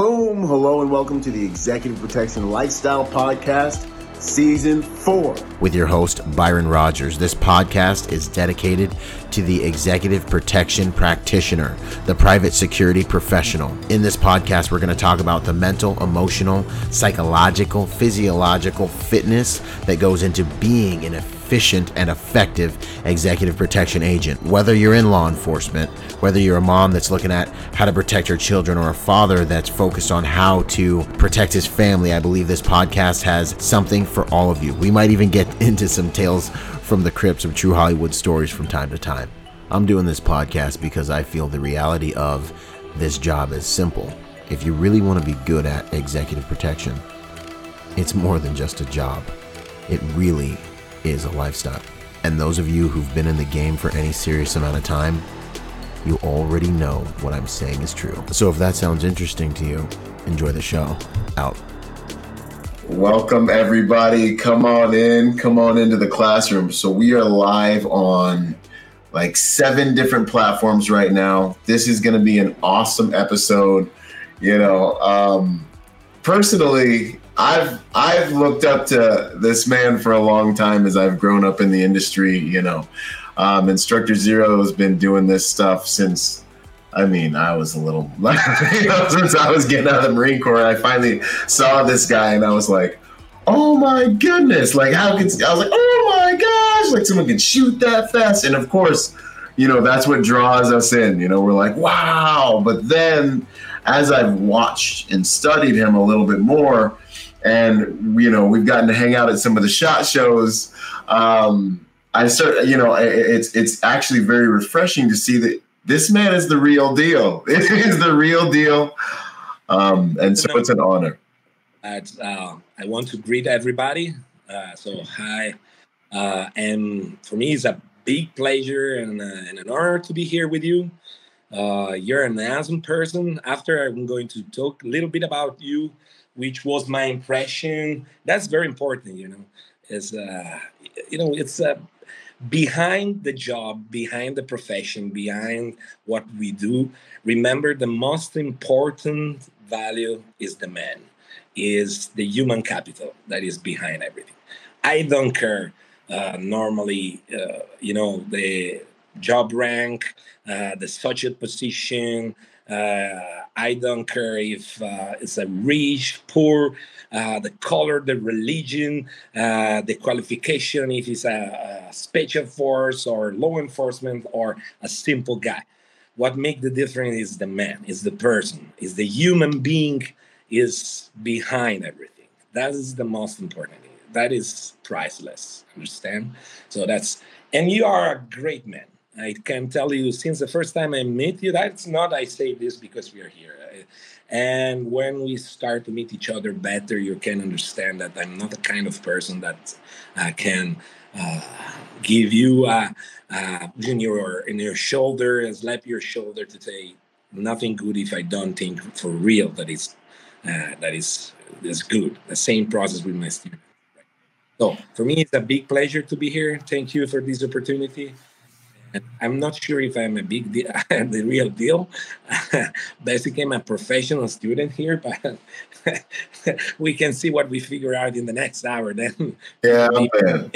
Boom! Hello and welcome to the Executive Protection Lifestyle Podcast, Season 4. With your host, Byron Rogers. This podcast is dedicated to the executive protection practitioner, the private security professional. In this podcast, we're going to talk about the mental, emotional, psychological, physiological fitness that goes into being an efficient and effective executive protection agent. Whether you're in law enforcement, whether you're a mom that's looking at how to protect her children, or a father that's focused on how to protect his family, I believe this podcast has something for all of you. We might even get into some tales from the crypts of true Hollywood stories from time to time. I'm doing this podcast because I feel the reality of this job is simple. If you really want to be good at executive protection, it's more than just a job. It really is a lifestyle. And those of you who've been in the game for any serious amount of time, you already know what I'm saying is true. So if that sounds interesting to you, enjoy the show. Out. Welcome, everybody. Come on in. Come on into the classroom. So we are live on like seven different platforms right now. This is going to be an awesome episode. You know, um, personally, I've I've looked up to this man for a long time as I've grown up in the industry. You know, um, Instructor Zero has been doing this stuff since. I mean, I was a little you know, since I was getting out of the Marine Corps. I finally saw this guy, and I was like, "Oh my goodness! Like, how can I was like, oh my gosh! Like, someone can shoot that fast!" And of course, you know, that's what draws us in. You know, we're like, "Wow!" But then, as I've watched and studied him a little bit more and you know we've gotten to hang out at some of the shot shows. Um, I start, you know, it's it's actually very refreshing to see that this man is the real deal. It is the real deal, um, and so it's an honor. Uh, I want to greet everybody. Uh, so hi, uh, and for me it's a big pleasure and, uh, and an honor to be here with you. Uh, you're an awesome person. After I'm going to talk a little bit about you which was my impression. That's very important, you know. Is uh, you know, it's uh, behind the job, behind the profession, behind what we do. Remember, the most important value is the man, is the human capital that is behind everything. I don't care. Uh, normally, uh, you know, the job rank, uh, the social position, uh, I don't care if uh, it's a rich, poor, uh, the color, the religion, uh, the qualification, if it's a, a, special force or law enforcement or a simple guy. What makes the difference is the man, is the person, is the human being is behind everything. That is the most important thing. That is priceless. Understand? So that's and you are a great man I can tell you since the first time I met you, that's not I say this because we are here. And when we start to meet each other better, you can understand that I'm not the kind of person that uh, can uh, give you a, a, in your in your shoulder and slap your shoulder to say nothing good if I don't think for real that is uh, that is is good. The same process with my students. So for me, it's a big pleasure to be here. Thank you for this opportunity. I'm not sure if I'm a big deal, the real deal. Basically, I'm a professional student here, but we can see what we figure out in the next hour. Then, yeah, man.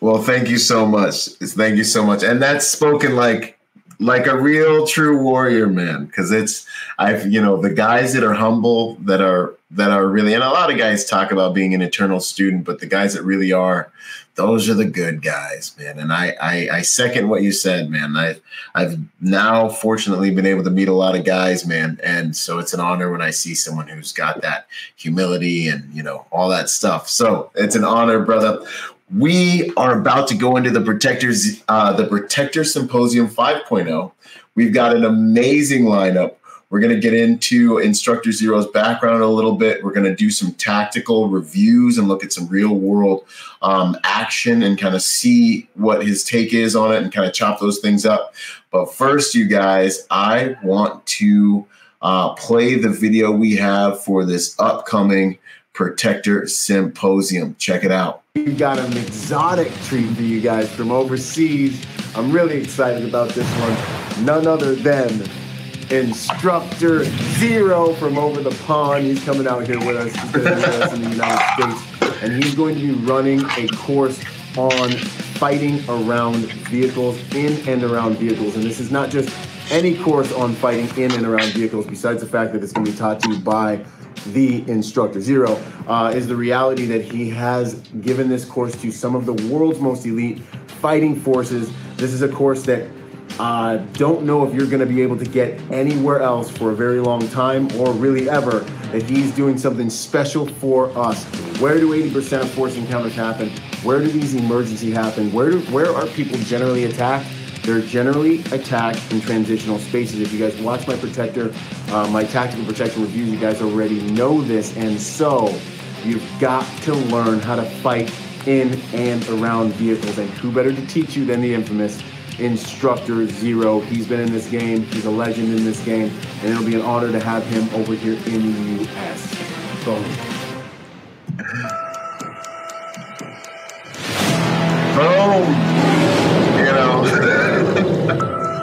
well, thank you so much. Thank you so much, and that's spoken like like a real true warrior man because it's i've you know the guys that are humble that are that are really and a lot of guys talk about being an eternal student but the guys that really are those are the good guys man. And i i, I second what you said man. I i've now fortunately been able to meet a lot of guys man. And so it's an honor when i see someone who's got that humility and you know all that stuff. So it's an honor brother. We are about to go into the protectors uh, the protector symposium 5.0 we've got an amazing lineup we're going to get into instructor zero's background a little bit we're going to do some tactical reviews and look at some real world um, action and kind of see what his take is on it and kind of chop those things up but first you guys i want to uh, play the video we have for this upcoming Protector Symposium. Check it out. We got an exotic treat for you guys from overseas. I'm really excited about this one. None other than instructor Zero from over the pond. He's coming out here with us, with us in the United States, and he's going to be running a course on fighting around vehicles, in and around vehicles. And this is not just any course on fighting in and around vehicles, besides the fact that it's going to be taught to you by the instructor. Zero uh, is the reality that he has given this course to some of the world's most elite fighting forces. This is a course that uh, don't know if you're going to be able to get anywhere else for a very long time or really ever. That he's doing something special for us. Where do 80% of force encounters happen? Where do these emergencies happen? Where do, where are people generally attacked? They're generally attacked in transitional spaces. If you guys watch my protector, uh, my tactical protection reviews, you guys already know this. And so you've got to learn how to fight in and around vehicles. And who better to teach you than the infamous instructor Zero? He's been in this game, he's a legend in this game, and it'll be an honor to have him over here in the US. Boom. Boom. You know.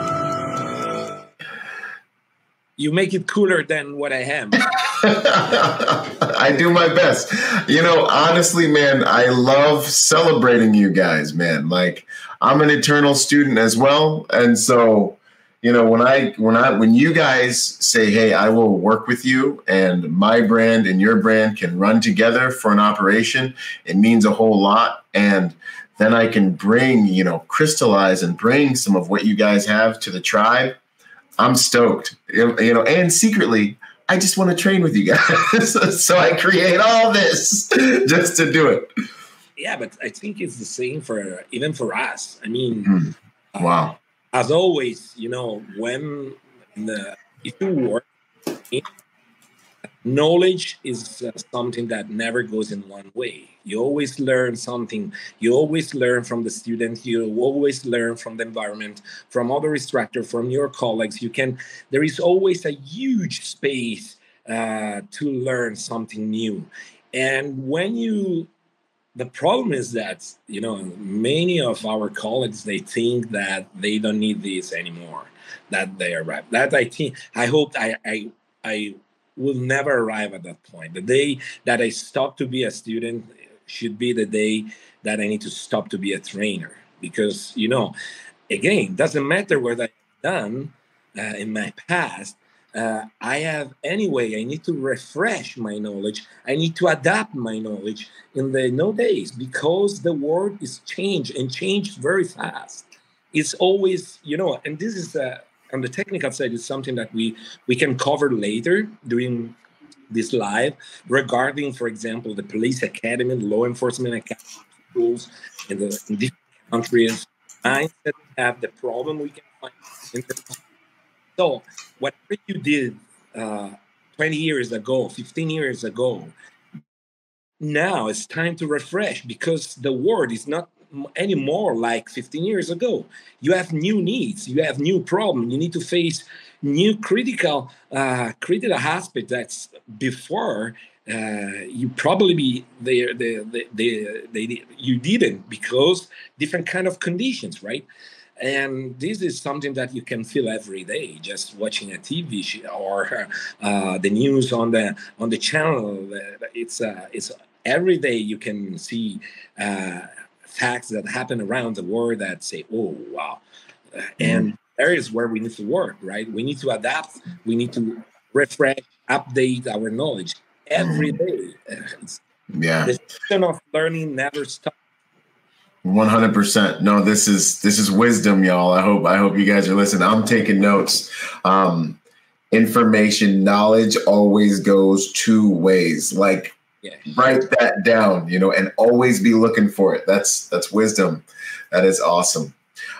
you make it cooler than what I am. I do my best. You know, honestly, man, I love celebrating you guys, man. Like I'm an eternal student as well, and so you know when I when I when you guys say, "Hey, I will work with you," and my brand and your brand can run together for an operation, it means a whole lot. And then I can bring, you know, crystallize and bring some of what you guys have to the tribe. I'm stoked, you know, and secretly, I just want to train with you guys. so I create all this just to do it. Yeah, but I think it's the same for even for us. I mean, mm. wow. Uh, as always, you know, when the if you work knowledge is uh, something that never goes in one way you always learn something you always learn from the students you always learn from the environment from other instructor from your colleagues you can there is always a huge space uh, to learn something new and when you the problem is that you know many of our colleagues they think that they don't need this anymore that they arrive that i think i hope i i i will never arrive at that point. The day that I stop to be a student should be the day that I need to stop to be a trainer. Because, you know, again, doesn't matter what I've done uh, in my past. Uh, I have anyway, I need to refresh my knowledge. I need to adapt my knowledge in the nowadays because the world is changed and changed very fast. It's always, you know, and this is a, on the technical side is something that we we can cover later during this live regarding, for example, the police academy, law enforcement academy schools in the in different countries. Mindset have the problem we can find. In so whatever you did uh, 20 years ago, 15 years ago, now it's time to refresh because the world is not anymore like 15 years ago. You have new needs, you have new problems, you need to face new critical uh, critical aspect that's before uh, you probably be there the, the, the, the, you didn't because different kind of conditions right and this is something that you can feel every day just watching a tv show or uh, the news on the on the channel it's uh, it's every day you can see uh, facts that happen around the world that say, oh, wow. Mm-hmm. And there is where we need to work, right? We need to adapt. We need to refresh, update our knowledge every mm-hmm. It's, yeah. The system of learning never stops. One hundred percent. No, this is this is wisdom, y'all. I hope I hope you guys are listening. I'm taking notes. Um, information, knowledge always goes two ways. Like yeah. write that down you know and always be looking for it that's that's wisdom that is awesome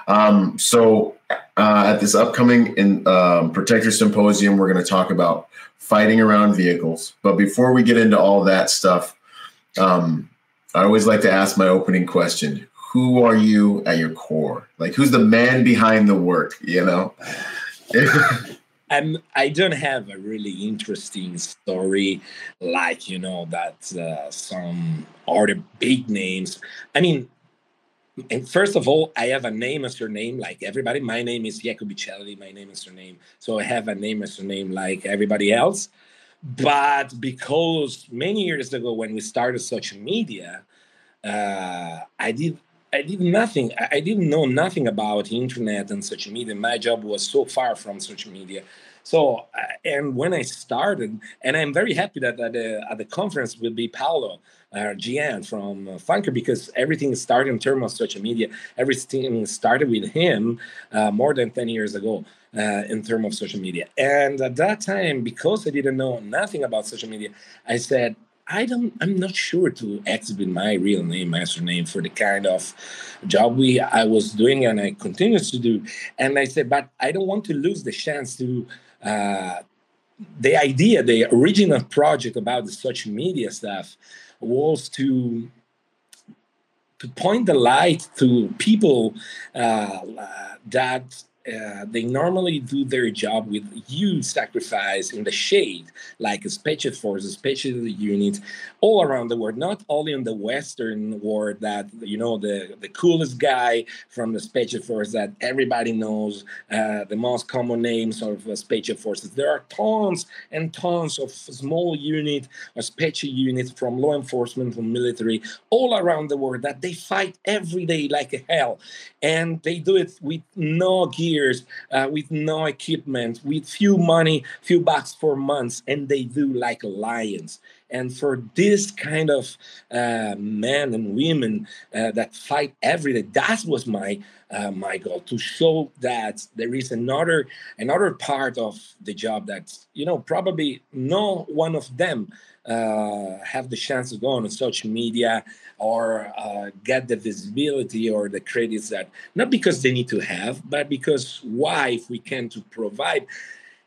um, so uh, at this upcoming in um, protector symposium we're going to talk about fighting around vehicles but before we get into all that stuff um, i always like to ask my opening question who are you at your core like who's the man behind the work you know I'm I don't have a really interesting story like you know that uh, some other big names. I mean, and first of all, I have a name as your name, like everybody. My name is Jacobicelli, my name and surname. So I have a name as your name, like everybody else. But because many years ago, when we started social media, uh, I did I did nothing. I didn't know nothing about internet and social media. My job was so far from social media. So, uh, and when I started, and I'm very happy that at the, at the conference will be Paolo, uh, GM from uh, Funker, because everything started in terms of social media. Everything started with him uh, more than 10 years ago uh, in terms of social media. And at that time, because I didn't know nothing about social media, I said, I don't. I'm not sure to exhibit my real name, my surname for the kind of job we I was doing and I continue to do. And I said, but I don't want to lose the chance to. Uh, the idea, the original project about the social media stuff, was to to point the light to people uh, that uh, they normally do their job with huge sacrifice in the shade, like special forces, special units, all around the world, not only in the Western world that, you know, the, the coolest guy from the special force that everybody knows, uh, the most common names of uh, special forces. There are tons and tons of small units or special units from law enforcement, from military, all around the world that they fight every day like hell. And they do it with no gear years uh, with no equipment, with few money, few bucks for months, and they do like lions. And for this kind of uh, men and women uh, that fight every day, that was my uh, my goal to show that there is another another part of the job that you know probably no one of them uh, have the chance to go on social media or uh, get the visibility or the credits that not because they need to have, but because why, if we can, to provide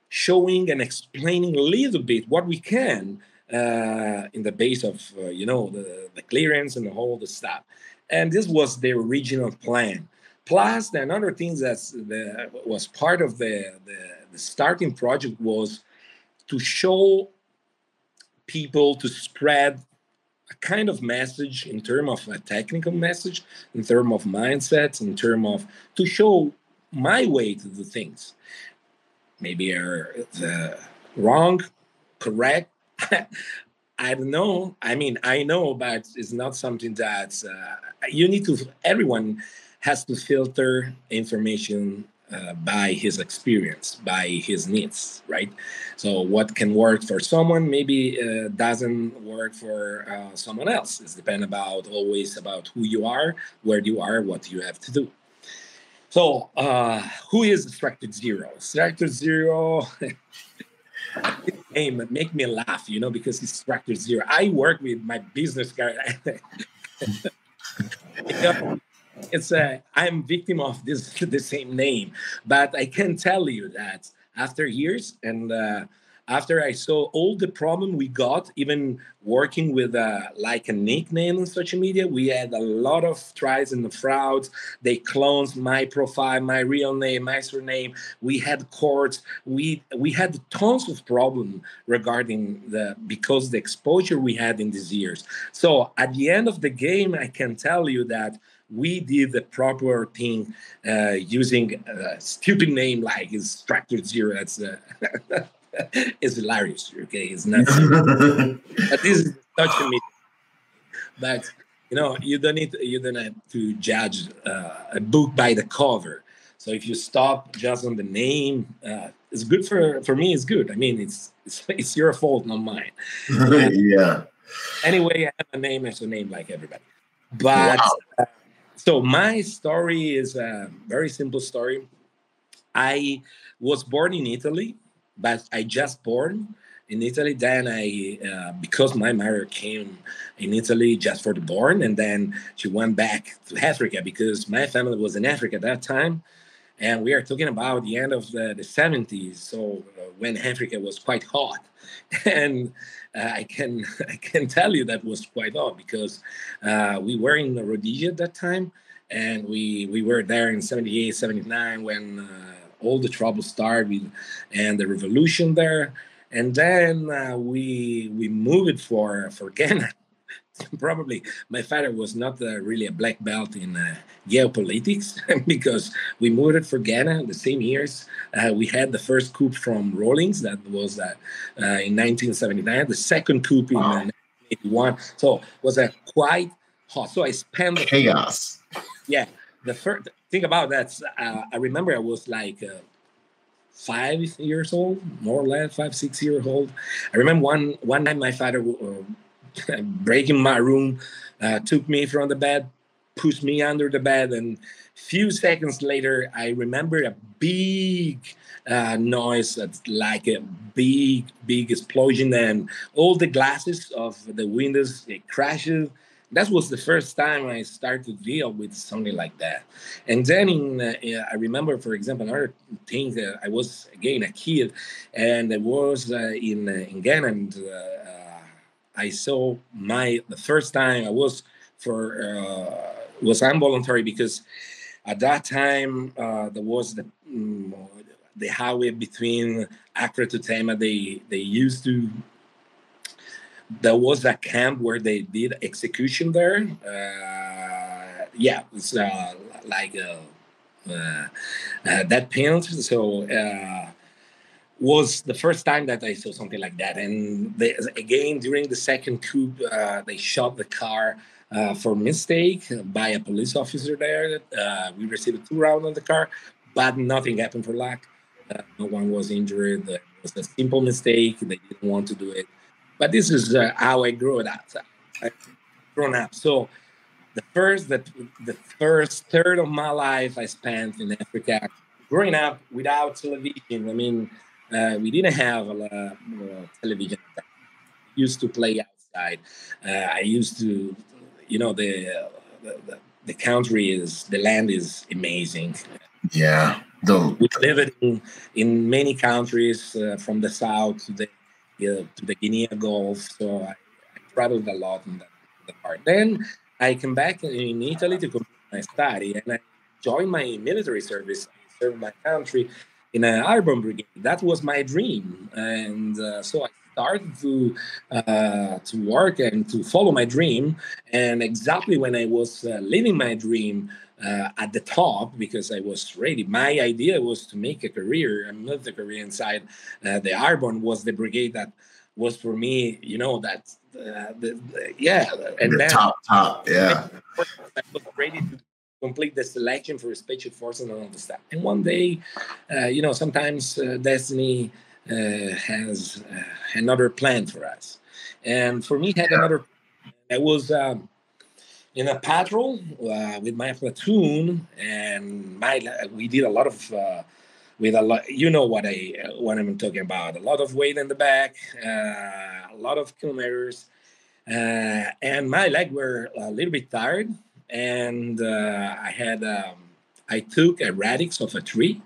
showing and explaining a little bit what we can uh, in the base of uh, you know the, the clearance and all the stuff. And this was the original plan. Plus, the another thing that was part of the, the, the starting project was to show people to spread a kind of message in terms of a technical message, in terms of mindsets, in terms of to show my way to do things. Maybe are the wrong, correct. I don't know. I mean, I know, but it's not something that uh, you need to. Everyone has to filter information uh, by his experience, by his needs, right? So what can work for someone maybe uh, doesn't work for uh, someone else. It's depend about always about who you are, where you are, what you have to do. So uh, who is Instructor Zero? Instructor Zero. name make me laugh, you know, because it's Instructor Zero. I work with my business guy. you know, it's a I'm victim of this the same name, but I can tell you that after years and uh, after I saw all the problem we got, even working with uh, like a nickname on social media, we had a lot of tries and frauds. They cloned my profile, my real name, my surname. We had courts. We we had tons of problem regarding the because the exposure we had in these years. So at the end of the game, I can tell you that we did the proper thing uh, using a stupid name like is structured zero. That's uh, it's hilarious. Okay, it's not. but this is touching me. But you know, you don't need to, you don't have to judge uh, a book by the cover. So if you stop just on the name, uh, it's good for for me. It's good. I mean, it's it's, it's your fault, not mine. yeah. Anyway, I have a name as a name like everybody. But wow. uh, so my story is a very simple story. I was born in Italy, but I just born in Italy. Then I, uh, because my mother came in Italy just for the born, and then she went back to Africa because my family was in Africa at that time. And we are talking about the end of the, the 70s, so uh, when Africa was quite hot. And uh, I can I can tell you that was quite hot because uh, we were in Rhodesia at that time, and we we were there in 78, 79 when uh, all the trouble started and the revolution there, and then uh, we we moved for for Ghana. probably my father was not uh, really a black belt in uh, geopolitics because we moved for Ghana the same years. Uh, we had the first coup from Rawlings that was uh, uh, in 1979, the second coup in Wow. 1981. So it was a quite hot. So I spent the Chaos. yeah the first thing about that uh, i remember i was like uh, five years old more or less five six years old. I remember one one night my father uh, break in my room uh, took me from the bed pushed me under the bed and few seconds later i remember a big uh, noise like a big big explosion and all the glasses of the windows it crashes that was the first time I started to deal with something like that. And then in, uh, I remember, for example, another thing that I was again a kid, and I was uh, in uh, in Ghana, and uh, I saw my the first time I was for uh, was involuntary because at that time uh, there was the mm, the highway between Accra to Tema. They they used to there was a camp where they did execution there. Uh, yeah, it's uh, like uh, uh, uh, that penalty. So was the first time that I saw something like that. And they, again, during the second coup, they shot the car for mistake by a police officer there. We received two rounds on the car, but nothing happened for luck. No one was injured. It was a simple mistake. They didn't want to do it but this is uh, how I grew up. I grown up. So the first that the first third of my life I spent in Africa, growing up without television. I mean, uh, we didn't have a lot of uh, television. We used to play outside. Uh, I used to, you know, the, the the country is the land is amazing. Yeah. The, We lived in in many countries uh, from the south to the uh, to the Guinea Gulf. So I, I traveled a lot in that, that part. Then I came back in Italy to complete my study, and I joined my military service. I served my country in an Airborne brigade. That was my dream, and uh, so I started to uh, to work and to follow my dream. And exactly when I was uh, living my dream. Uh, at the top, because I was ready. My idea was to make a career, a military career inside uh, the Airborne was the brigade that was for me, you know, that, uh, the, the- yeah. And the then top, top. Yeah. I was ready to complete the selection for special forces and all the stuff. And one day, uh, you know, sometimes uh, destiny uh, has uh, another plan for us. And for me, had another. I was um, in a patrol uh, with my platoon, and my we did a lot of. Uh, with a lot, you know what I what I'm talking about. A lot of weight in the back, uh, a lot of kilometers, uh, and my leg were a little bit tired, and uh, I had um, I took a radix of a tree,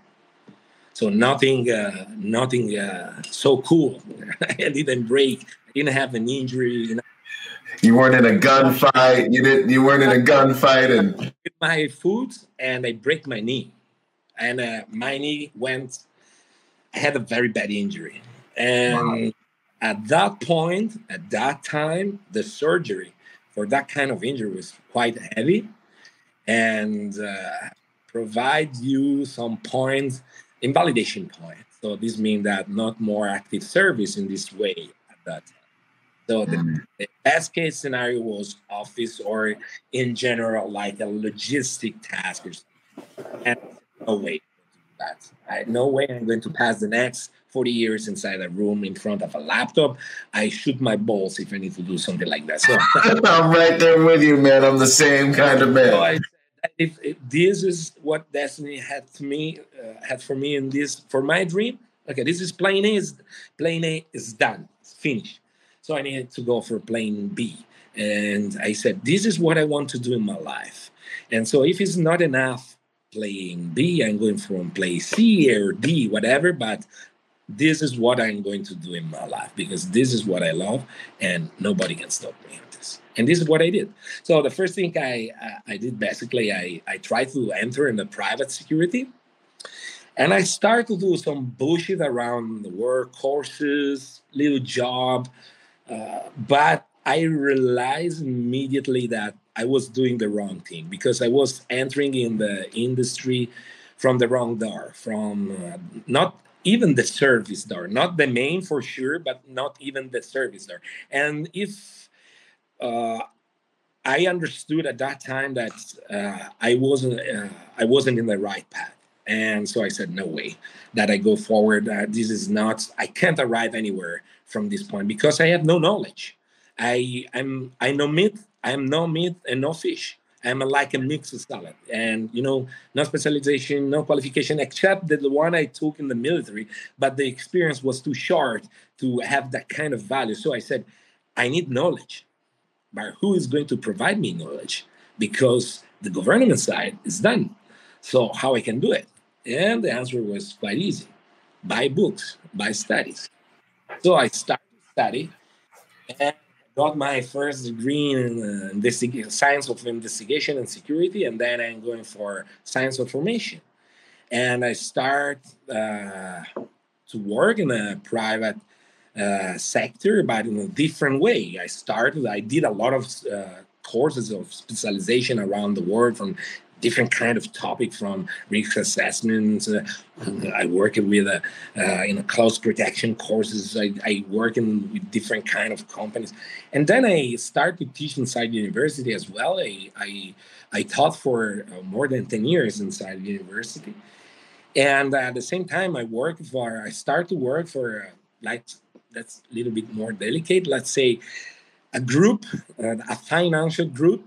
so nothing uh, nothing uh, so cool. I didn't break. I didn't have an injury. You know, You weren't in a gunfight. You didn't. You weren't in a gunfight, and my foot, and I break my knee, and uh, my knee went. I had a very bad injury, and at that point, at that time, the surgery for that kind of injury was quite heavy, and uh, provide you some points, invalidation points. So this means that not more active service in this way at that. So the, Mm. the best case scenario was office or in general like a logistic task or something. And no way to do that. I no way I'm going to pass the next 40 years inside a room in front of a laptop. I shoot my balls if I need to do something like that. So I'm right there with you, man. I'm the same kind of So I man. if, if this is what destiny had to me, uh, had for me in this for my dream, okay, this is plane A is plane A is done, it's finished. So I needed to go for plane B, and I said, this is what I want to do in my life. And so if it's not enough playing B, I'm going from play C or D, whatever, but this is what I'm going to do in my life because this is what I love, and nobody can stop me. And this is what I did. So the first thing I I, I did basically I I tried to enter in the private security, and I started to do some bullshit around the work courses, little job, but I realized immediately that I was doing the wrong thing because I was entering in the industry from the wrong door, from uh, not even the service door, not the main for sure, but not even the service door. And if uh, I understood at that time that uh, I wasn't, uh, I wasn't in the right path, and so I said, no way that I go forward. Uh, this is not. I can't arrive anywhere from this point because I have no knowledge. I am I know meat. I am no meat and no fish. I'm like a mixed salad, and you know, no specialization, no qualification, except that the one I took in the military. But the experience was too short to have that kind of value. So I said, I need knowledge, but who is going to provide me knowledge? Because the government side is done. So how I can do it? And the answer was quite easy: buy books, buy studies. So I started study, and got my first degree in uh, science of investigation and security, and then I'm going for science of formation. And I start uh, to work in a private uh, sector, but in a different way. I started, I did a lot of uh, courses of specialization around the world from different kind of topic from risk assessments. Uh, I work with uh, uh, in a close protection courses. I, I work in with different kind of companies, and then I start to teach inside university as well. I I, I taught for uh, more than ten years inside university, and at the same time I work for. I start to work for uh, like that's a little bit more delicate. Let's say a group, uh, a financial group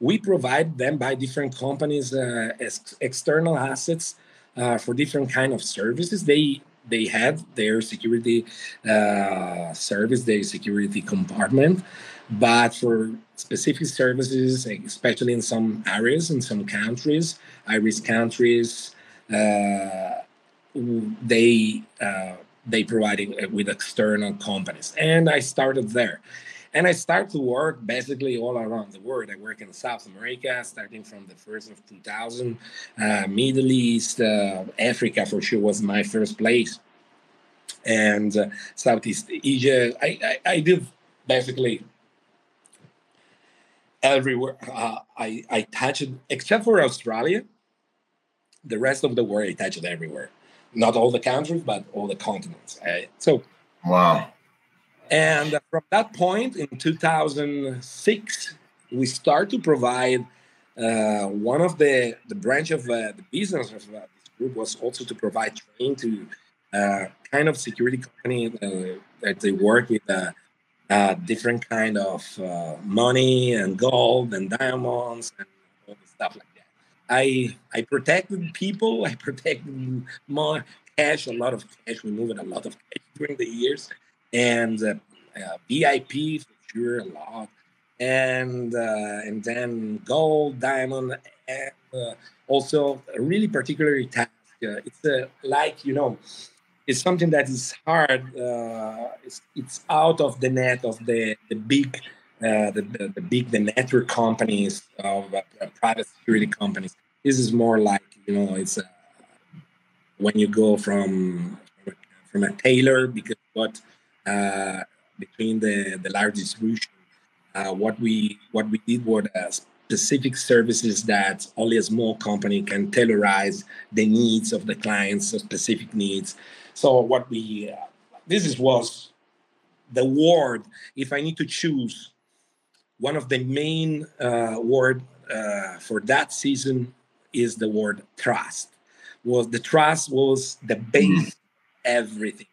we provide them by different companies uh, as external assets uh, for different kind of services. They they have their security uh, service, their security compartment, but for specific services, especially in some areas in some countries, high-risk countries, uh, they uh, they provide it with external companies, and I started there. And I start to work basically all around the world. I work in South America, starting from the first of 2000, uh, Middle East, uh, Africa for sure was my first place, and uh, Southeast Asia. I, I, I, did basically everywhere. Uh, I, I touched, except for Australia, the rest of the world, I touched everywhere. Not all the countries, but all the continents. so, wow and from that point in 2006, we start to provide uh, one of the, the branch of uh, the business of uh, this group was also to provide training to uh, kind of security company uh, that they work with uh, different kind of money and gold and diamonds and all the stuff like that. I I protected people. I protected more cash, a lot of cash. We moved a lot of cash during the years and uh, uh, VIP for sure a lot, and uh, and then gold, diamond, and uh, also a really particular task. Uh, it's uh, like you know, it's something that is hard. It's, it's out of the net of the the big. The, the, the big the network companies of private security companies. This is more like you know it's when you go from from a tailor because what uh, between the, the large distribution. Uh, what we what we did uh, specific services that only a small company can tailorize the needs of the clients, so specific needs. So what we uh, this is was the word. If I need to choose one of the main uh, word uh, for that season is the word trust. Was the trust was the base everything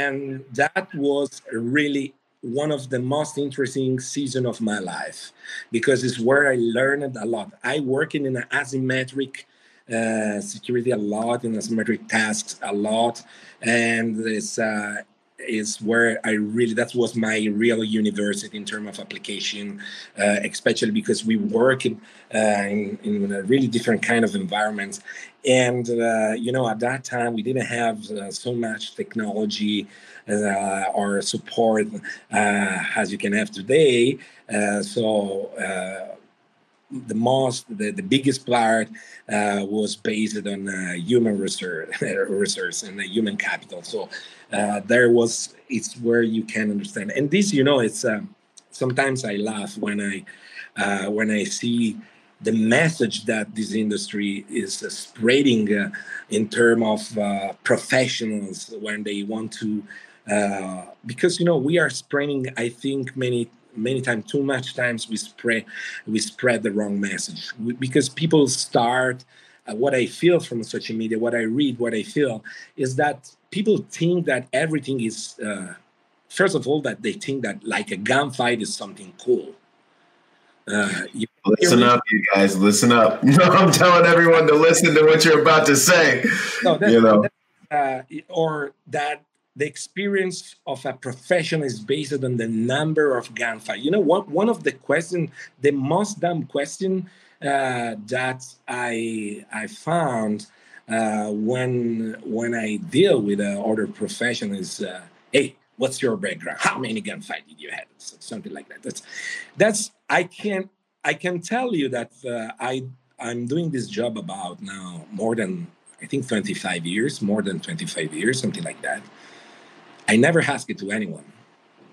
and that was really one of the most interesting season of my life because it's where I learned a lot. I work in an asymmetric uh, security a lot, in asymmetric tasks a lot, and it's uh, is where I really that was my real university in terms of application, uh, especially because we work in, uh, in, in a really different kind of environments, and uh, you know at that time we didn't have uh, so much technology uh, or support uh, as you can have today. so the most the, the biggest part uh, was based on uh, human research research and human capital. So uh, there was it's where you can understand. And this you know it's um, sometimes I laugh when I uh, when I see the message that this industry is uh, spreading uh, in terms of uh, professionals when they want to uh, because you know we are spreading i think many many times too much times we spread we spread the wrong message we, because people start uh, what i feel from social media what i read what i feel is that people think that everything is uh, first of all that they think that like a gunfight is something cool uh, you, listen up, you guys. Listen up. I'm telling everyone to listen to what you're about to say. No, you know, uh, or that the experience of a professional is based on the number of gunfight. You know, one one of the question, the most dumb question uh, that I I found uh, when when I deal with uh, other profession is, uh, hey, what's your background? How many gunfight did you have? Something like that. That's that's I can I can tell you that uh, I I'm doing this job about now more than I think 25 years, more than 25 years, something like that. I never ask it to anyone,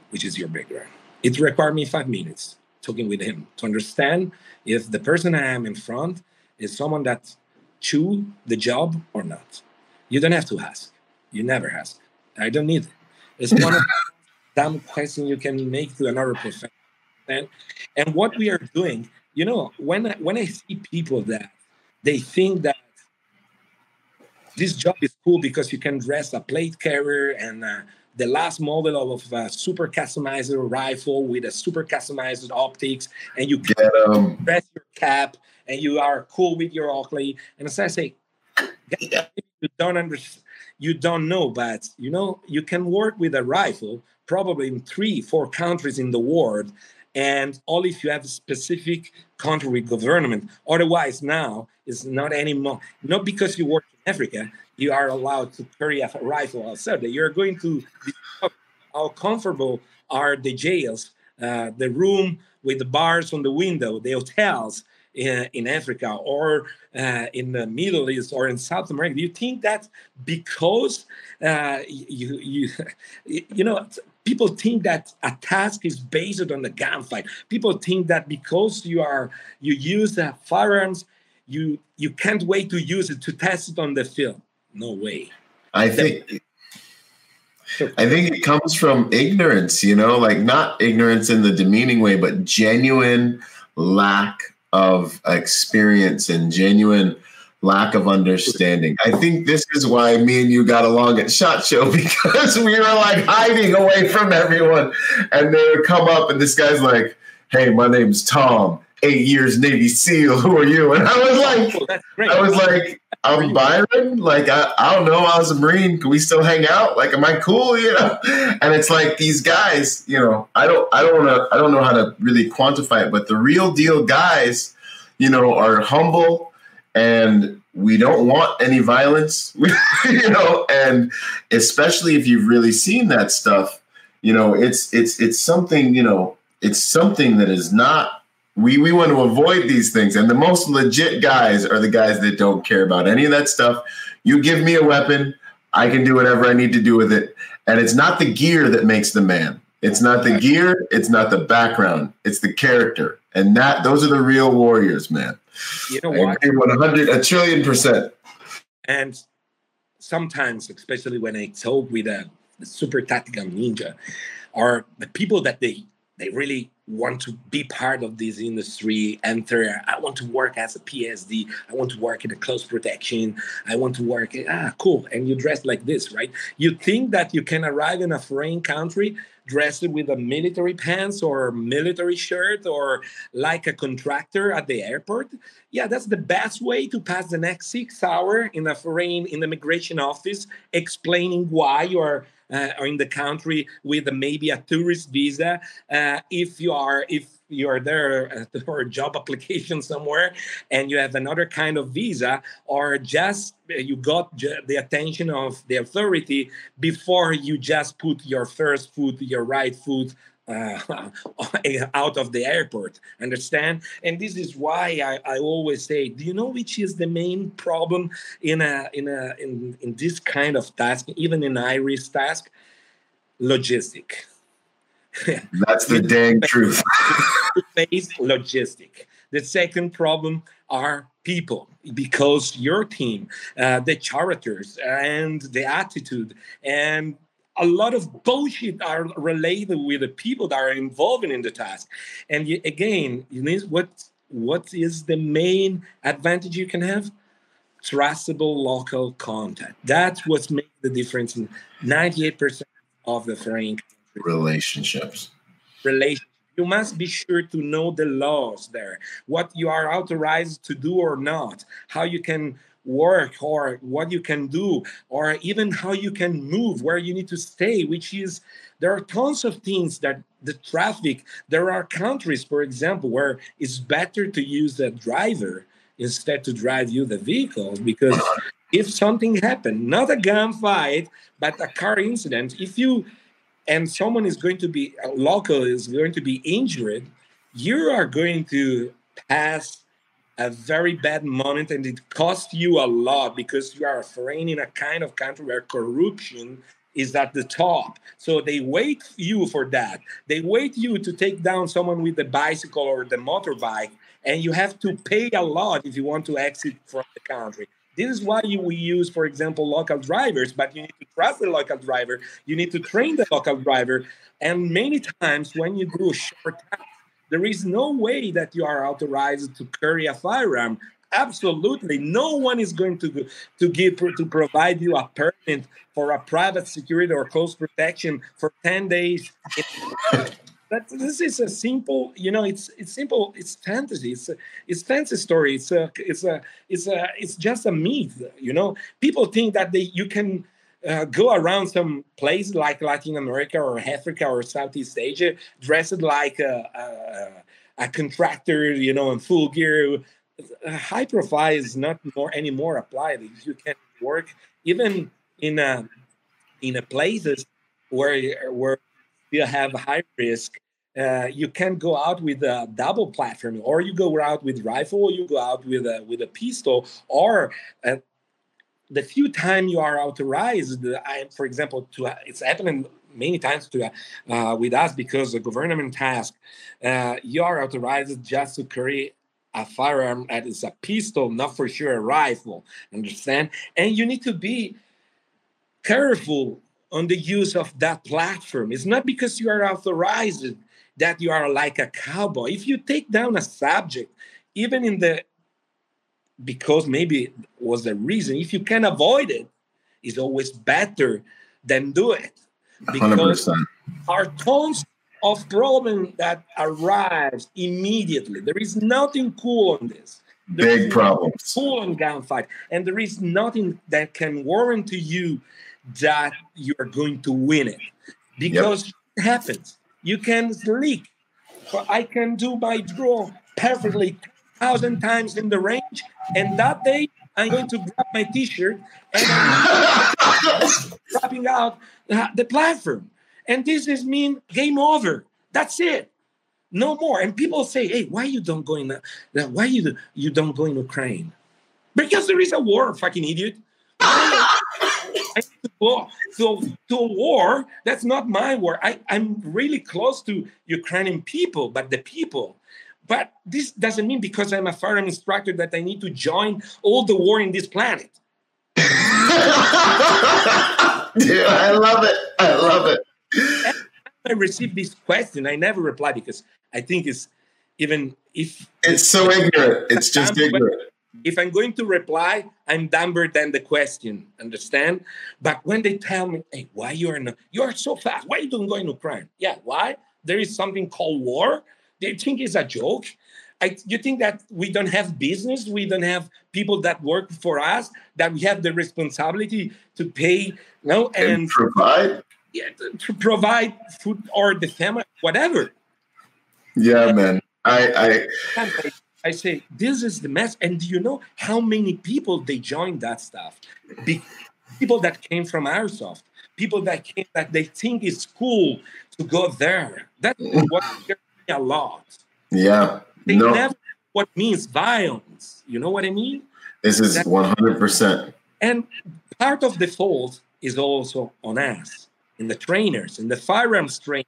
which is your background. It required me five minutes talking with him to understand if the person I am in front is someone that chew the job or not. You don't have to ask. You never ask. I don't need it. It's one of the dumb questions you can make to another profession. And, and what we are doing, you know, when I, when I see people that they think that this job is cool because you can dress a plate carrier and uh, the last model of a super customized rifle with a super customized optics, and you get um, dress your cap, and you are cool with your Oakley. And as I say, you don't understand, you don't know, but you know you can work with a rifle probably in three, four countries in the world, and only if you have a specific country government. Otherwise, now it's not anymore. Not because you work in Africa, you are allowed to carry a rifle outside. You're going to how comfortable are the jails, uh, the room with the bars on the window, the hotels in, in Africa or uh, in the Middle East or in South America. Do you think that because uh, you you you know people think that a task is based on the gunfight? People think that because you are you use the firearms, you you can't wait to use it to test it on the field no way. I think I think it comes from ignorance, you know, like not ignorance in the demeaning way, but genuine lack of experience and genuine lack of understanding. I think this is why me and you got along at Shot Show because we were like hiding away from everyone. And they would come up and this guy's like, Hey, my name's Tom, eight years Navy SEAL. Who are you? And I was like, oh, I was like, I'm Byron. Like, I, I don't know. I was a Marine. Can we still hang out? Like, am I cool? You know? And it's like these guys, you know, I don't, I don't want to, I don't know how to really quantify it, but the real deal guys, you know, are humble and we don't want any violence, you know, and especially if you've really seen that stuff, you know, it's, it's, it's something, you know, it's something that is not we we want to avoid these things. And the most legit guys are the guys that don't care about any of that stuff. You give me a weapon i can do whatever i need to do with it. And it's not the gear that makes the man. It's not the gear it's not the background. It's the character. And that those are the real warriors man. You know what? 100 a trillion percent. And sometimes especially when i talk with a super tactical ninja are the people that they they really want to be part of this industry enter. I want to work as a psd i want to work in a close protection. I want to work ah cool. And you dress like this right? You think that you can arrive in a foreign country dressed with a military pants or military shirt or like a contractor at the airport yeah that's the best way to pass the next six hour in a foreign in the immigration office explaining why you are uh, or in the country with maybe a tourist visa. Uh, if you are if you are there for a job application somewhere and you have another kind of visa or just uh, you got the attention of the authority before you just put your first foot your right foot uh, out of the airport. Understand? And this is why I, I always say do you know which is the main problem in a in a in, in this kind of task even in iris task? Logistic. That's the dang truth. Face logistic. The second problem are people because your team, uh, the characters and the attitude and a lot of bullshit are related with the people that are involved in the task. And you, again, you need what what is the main advantage you can have? Trustable local content. That's what makes the difference in 98% of the foreign relationships. Relationships. You must be sure to know the laws there, what you are authorized to do or not, how you can work or what you can do or even how you can move where you need to stay which is there are tons of things that the traffic there are countries for example where it's better to use a driver instead to drive you the vehicles because if something happened not a gunfight but a car incident if you and someone is going to be local is going to be injured you are going to pass a very bad moment and it costs you a lot because you are foreign in a kind of country where corruption is at the top. So they wait you for that. They wait you to take down someone with the bicycle or the motorbike, and you have to pay a lot if you want to exit from the country. This is why you, we use, for example, local drivers, but you need to trust the local driver. You need to train the local driver. And many times when you do a short there is no way that you are authorized to carry a firearm. Absolutely, no one is going to to give to provide you a permit for a private security or close protection for ten days. That this is a simple, you know, it's it's simple. It's fantasy. It's a, it's fantasy story. It's a it's a it's a it's just a myth. You know, people think that they you can uh, go around some place like Latin America or Africa or Southeast Asia, dressed like a, a, a contractor, you know, in full gear. High profile is not more anymore applied. You can work even in a, in a places where where you have high risk. Uh, you can go out with a double platform, or you go out with rifle, or you go out with a with a pistol, or uh, the few time you are authorized, I, for example, to it's happening many times to uh, with us because the government task, uh, you are authorized just to carry a firearm that is a pistol, not for sure a rifle. Understand? And you need to be careful on the use of that platform. It's not because you are authorized that you are like a cowboy. If you take down a subject, even in the because maybe it was the reason. If you can avoid it, it's always better than do it. Because 100%. our tons of problem that arrives immediately. There is nothing cool on this. There Big problems. Cool on gunfight, and there is nothing that can warrant to you that you are going to win it because yep. it happens. You can leak. I can do my draw perfectly thousand times in the range, and that day I'm going to grab my T-shirt and dropping out the platform. And this is mean game over. That's it. No more. And people say, "Hey, why you don't go in? Uh, why you you don't go in Ukraine? Because there is a war, fucking idiot. I need to go to, to a war. That's not my war. I, I'm really close to Ukrainian people, but the people but this doesn't mean because I'm a firearm instructor that I need to join all the war in this planet. Dude, I love it. I love it. I received this question. I never reply because I think it's even if it's so ignorant. It's just ignorant. If I'm going to reply, I'm dumber than the question. Understand? But when they tell me, "Hey, why you are not? You are so fast. Why you don't go in Ukraine?" Yeah, why? There is something called war They think it's a joke? I, you think that we don't have business, we don't have people that work for us, that we have the responsibility to pay, you know, and, and provide, yeah, to provide food or the family, whatever. Yeah, man. I, I, I say this is the mess, and do you know how many people they joined that stuff? Be, people that came from airsoft, people that came that they think it's cool to go there. That's what a lot. Yeah. They no. never what means violence. You know what I mean? This is one hundred percent. And part of the fault is also on us, in the trainers, in the firearms trainers,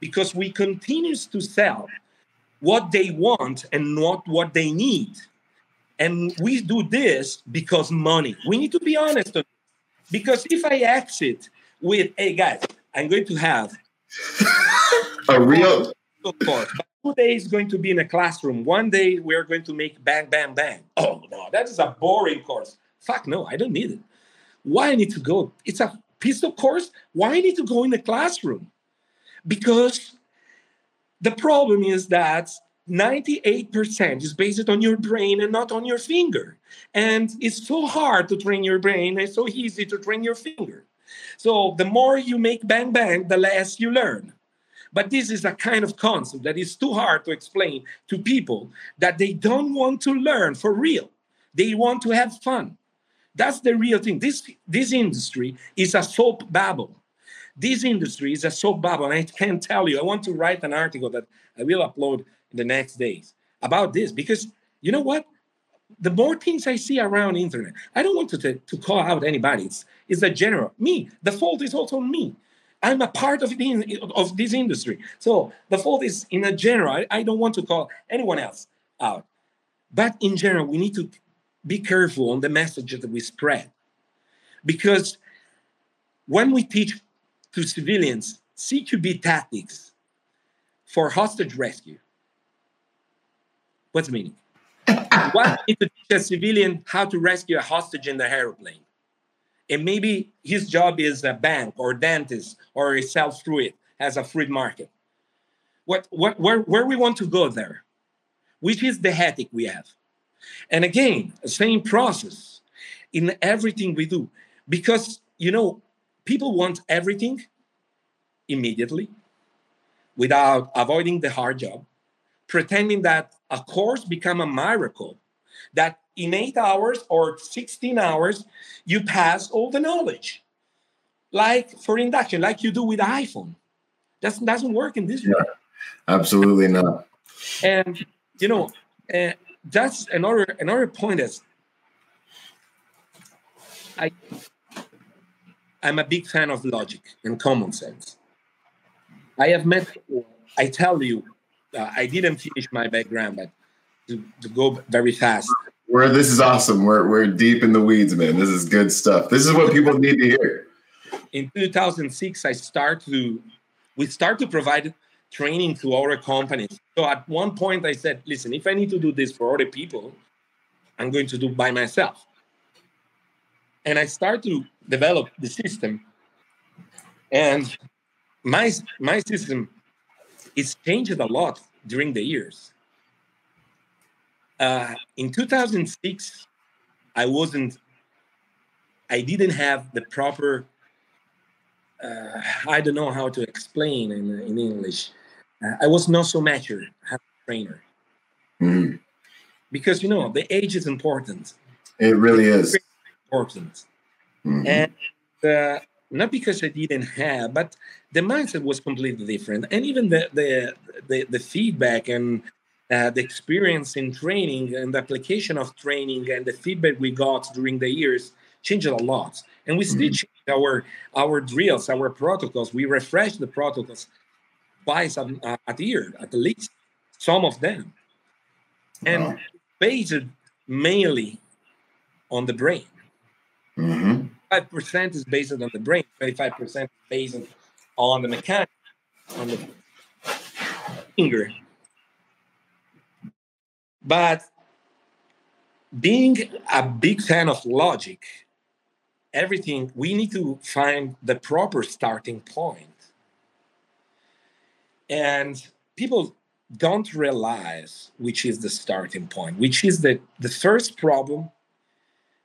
because we continues to sell what they want and not what they need. And we do this because money. We need to be honest. Because if I exit with, hey guys, I'm going to have a real course. Two days going to be in a classroom. One day we're going to make bang, bang, bang. Oh no, that is a boring course. Fuck no, I don't need it. Why I need to go? It's a pistol course. Why I need to go in the classroom? Because the problem is that 98% is based on your brain and not on your finger. And it's so hard to train your brain, it's so easy to train your finger. So the more you make bang bang, the less you learn. But this is a kind of concept that is too hard to explain to people that they don't want to learn for real. They want to have fun. That's the real thing. This, this industry is a soap bubble. This industry is a soap bubble. And I can't tell you, I want to write an article that I will upload in the next days about this because you know what? The more things I see around internet, I don't want to, to, to call out anybody. It's, it's a general. Me, the fault is also me. I'm a part of the of this industry. So the fault is in a general. I, I don't want to call anyone else out. But in general, we need to be careful on the message that we spread. Because when we teach to civilians CQB tactics for hostage rescue, what's the meaning? what if to teach a civilian how to rescue a hostage in the aeroplane? And maybe his job is a bank or dentist or he sells fruit, as a fruit market. What, what, where, where we want to go there? Which is the ethic we have? And again, same process in everything we do. Because, you know, people want everything immediately without avoiding the hard job, pretending that a course become a miracle, that in eight hours or 16 hours, you pass all the knowledge. Like for induction, like you do with iPhone. That doesn't work in this yeah, way. Absolutely not. And, you know, uh, that's another another point is I I'm a big fan of logic and common sense. I have met I tell you uh, I didn't finish my background but to, to go very fast. Where this is awesome. We're we're deep in the weeds, man. This is good stuff. This is what people need to hear. In 2006 I start to we start to provide training to other companies. So at one point, I said, listen, if I need to do this for other people, I'm going to do by myself. And I start to develop the system. And my, my system is changed a lot during the years. Uh, in 2006, I wasn't, I didn't have the proper, uh, I don't know how to explain in, in English I was not so mature as a trainer. Mm. Because you know the age is important. It really is important, mm-hmm. and uh, not because I didn't have, but the mindset was completely different, and even the the the, the feedback and uh, the experience in training and the application of training and the feedback we got during the years changed a lot. And we still mm-hmm. change our our drills, our protocols. We refresh the protocols twice a, a year at least, some of them. And wow. based mainly on the brain. Mm-hmm. 5% is based on the brain, 25% based on the mechanics, on the finger. But being a big fan of logic, everything, we need to find the proper starting point. And people don't realize which is the starting point, which is the, the first problem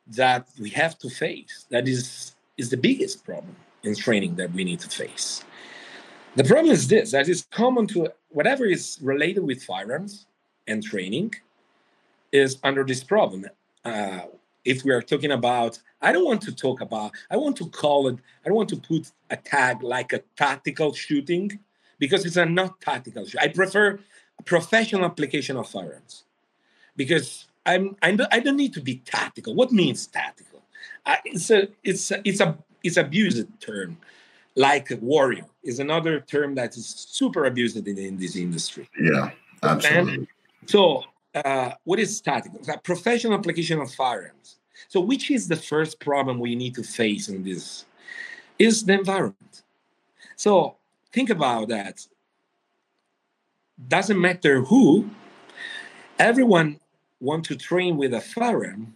that we have to face. That is, is the biggest problem in training that we need to face. The problem is this that is common to whatever is related with firearms and training is under this problem. Uh, if we are talking about, I don't want to talk about, I want to call it, I don't want to put a tag like a tactical shooting because it's a not tactical. I prefer professional application of firearms because I'm, I'm I don't need to be tactical. What means tactical? I, it's a it's a, it's a it's abused term. like warrior is another term that is super abused in, in this industry. Yeah, absolutely. And so, uh, what is static? professional application of firearms. So, which is the first problem we need to face in this? Is the environment. So, think about that. Doesn't matter who, everyone want to train with a firearm.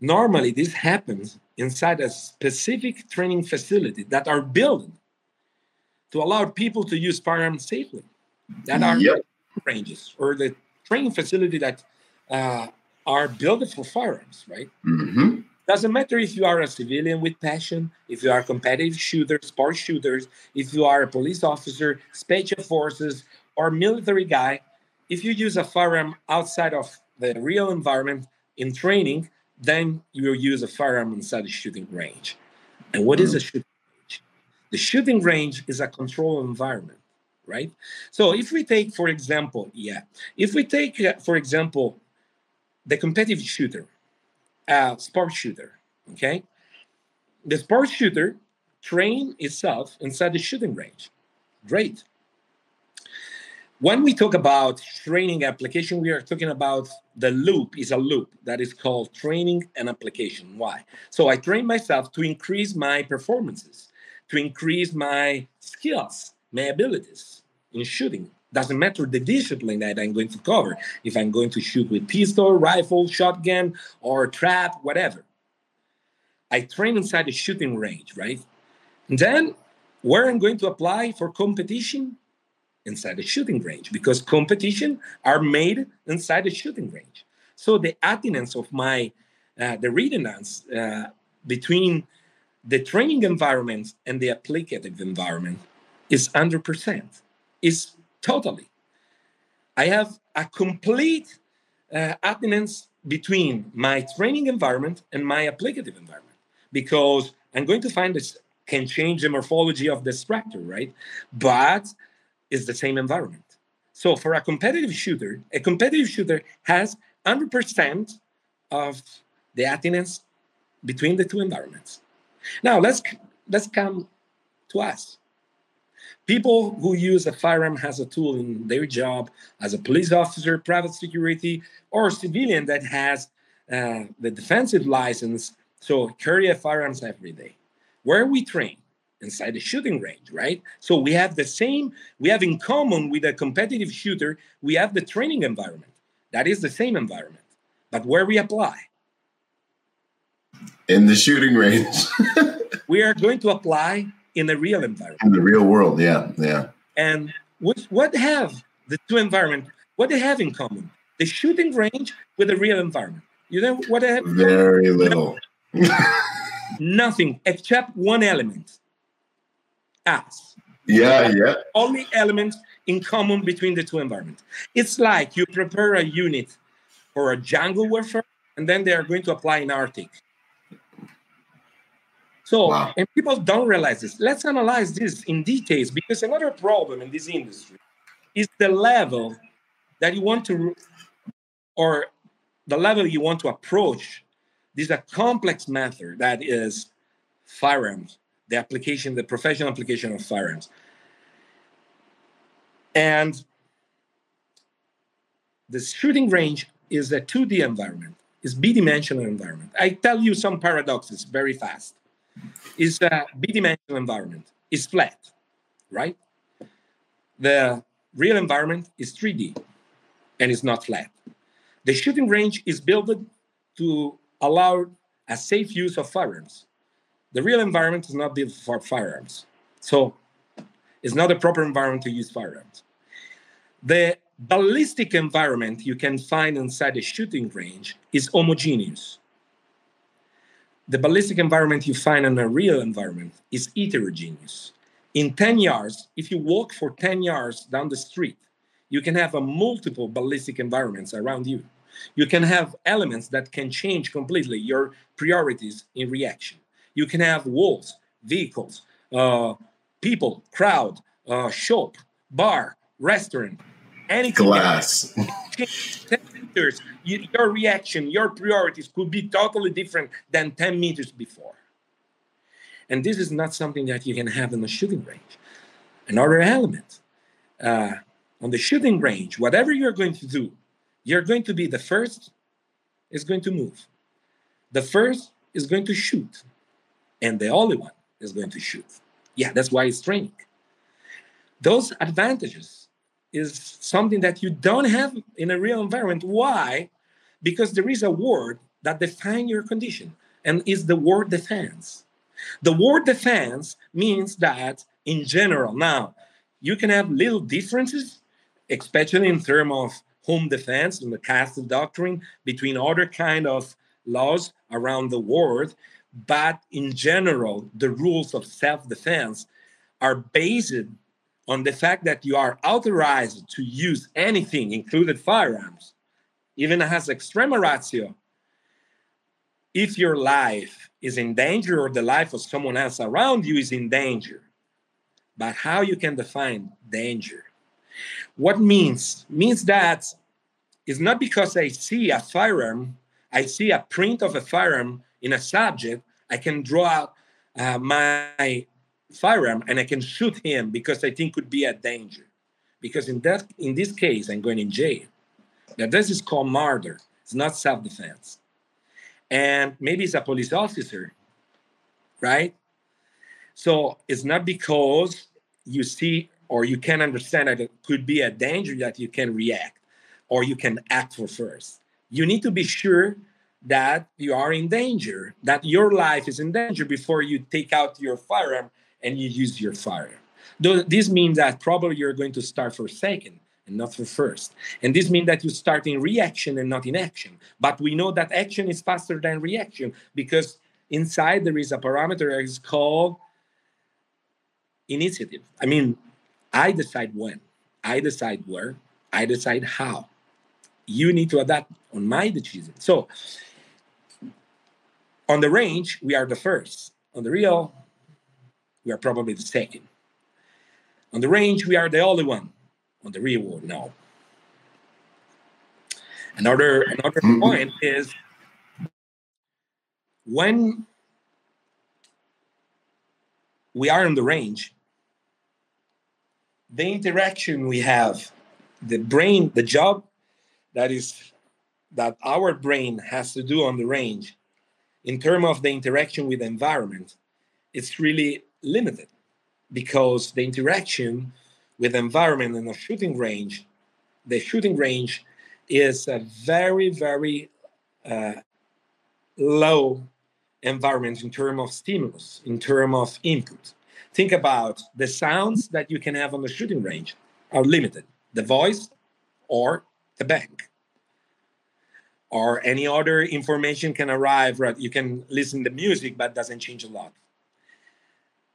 Normally, this happens inside a specific training facility that are built to allow people to use firearms safely. That are yep. ranges or the training facility that uh, are built for firearms, right? Mm-hmm. Doesn't matter if you are a civilian with passion, if you are a competitive shooter, sport shooters, if you are a police officer, special forces, or military guy. If you use a firearm outside of the real environment in training, then you will use a firearm inside the shooting range. And what mm. is a shooting range? The shooting range is a controlled environment, right? So if we take, for example, yeah, if we take, uh, for example, the competitive shooter, uh, sport shooter, okay? The sport shooter train itself inside the shooting range. Great. When we talk about training application, we are talking about the loop is a loop that is called training and application. Why? So I train myself to increase my performances, to increase my skills, my abilities in shooting. Doesn't matter the discipline that I'm going to cover. If I'm going to shoot with pistol, rifle, shotgun, or trap, whatever. I train inside the shooting range, right? And then where I'm going to apply for competition, inside the shooting range because competition are made inside the shooting range. So the attendance of my uh, the redundance uh, between the training environment and the applicative environment is 100%. Is totally. I have a complete uh, between my training environment and my applicative environment because I'm going to find this can change the morphology of the structure, right? But is the same environment. So for a competitive shooter, a competitive shooter has 100% of the attendance between the two environments. Now let's let's come to us. People who use a firearm as a tool in their job as a police officer, private security, or civilian that has uh, the defensive license, so carry a firearms every day. Where we train inside the shooting range, right? So we have the same, we have in common with a competitive shooter, we have the training environment. That is the same environment. But where we apply? In the shooting range. we are going to apply in the real environment. In the real world, yeah, yeah. And what, what have the two environments, what they have in common? The shooting range with the real environment. You know what have? Very little. Nothing except one element us. Yeah, yeah. Only elements in common between the two environments. It's like you prepare a unit for a jungle warfare, and then they are going to apply in Arctic. So, wow. and people don't realize this. Let's analyze this in details because another problem in this industry is the level that you want to, or the level you want to approach. This is a complex method that is firearms the application, the professional application of firearms. And the shooting range is a 2D environment, is bi-dimensional environment. I tell you some paradoxes very fast. Is a bi-dimensional environment, is flat, right? The real environment is 3D and is not flat. The shooting range is built to allow a safe use of firearms. The real environment is not built for firearms. So it's not a proper environment to use firearms. The ballistic environment you can find inside a shooting range is homogeneous. The ballistic environment you find in a real environment is heterogeneous. In 10 yards, if you walk for 10 yards down the street, you can have a multiple ballistic environments around you. You can have elements that can change completely your priorities in reaction. You can have walls, vehicles, uh, people, crowd, uh, shop, bar, restaurant, anything. Glass. meters, your reaction, your priorities could be totally different than 10 meters before. And this is not something that you can have in the shooting range. Another element uh, on the shooting range, whatever you're going to do, you're going to be the first is going to move. The first is going to shoot, and the only one is going to shoot. Yeah, that's why it's training. Those advantages is something that you don't have in a real environment. Why? Because there is a word that defines your condition, and is the word defense. The word defense means that in general, now you can have little differences, especially in terms of home defense and the castle doctrine between other kind of laws around the world. But in general, the rules of self-defense are based on the fact that you are authorized to use anything, included firearms, even as extrema ratio, if your life is in danger or the life of someone else around you is in danger. But how you can define danger? What means? Means that it's not because I see a firearm, I see a print of a firearm in a subject, I can draw out uh, my firearm and I can shoot him because I think could be a danger. Because in that in this case, I'm going in jail. Now this is called murder. It's not self-defense. And maybe it's a police officer, right? So it's not because you see or you can understand that it could be a danger that you can react or you can act for first. You need to be sure that you are in danger, that your life is in danger before you take out your firearm and you use your firearm. This means that probably you're going to start for second and not for first. And this means that you start in reaction and not in action. But we know that action is faster than reaction because inside there is a parameter that is called initiative. I mean, I decide when, I decide where, I decide how. You need to adapt on my decision. So on the range, we are the first. On the real, we are probably the second. On the range, we are the only one. On the real world, no. Another another mm-hmm. point is when we are in the range, the interaction we have, the brain, the job that is that our brain has to do on the range in terms of the interaction with the environment, it's really limited because the interaction with the environment in a shooting range, the shooting range is a very, very uh, low environment in terms of stimulus, in terms of input. Think about the sounds that you can have on the shooting range are limited. The voice or the bank or any other information can arrive right? You can listen to music but doesn't change a lot.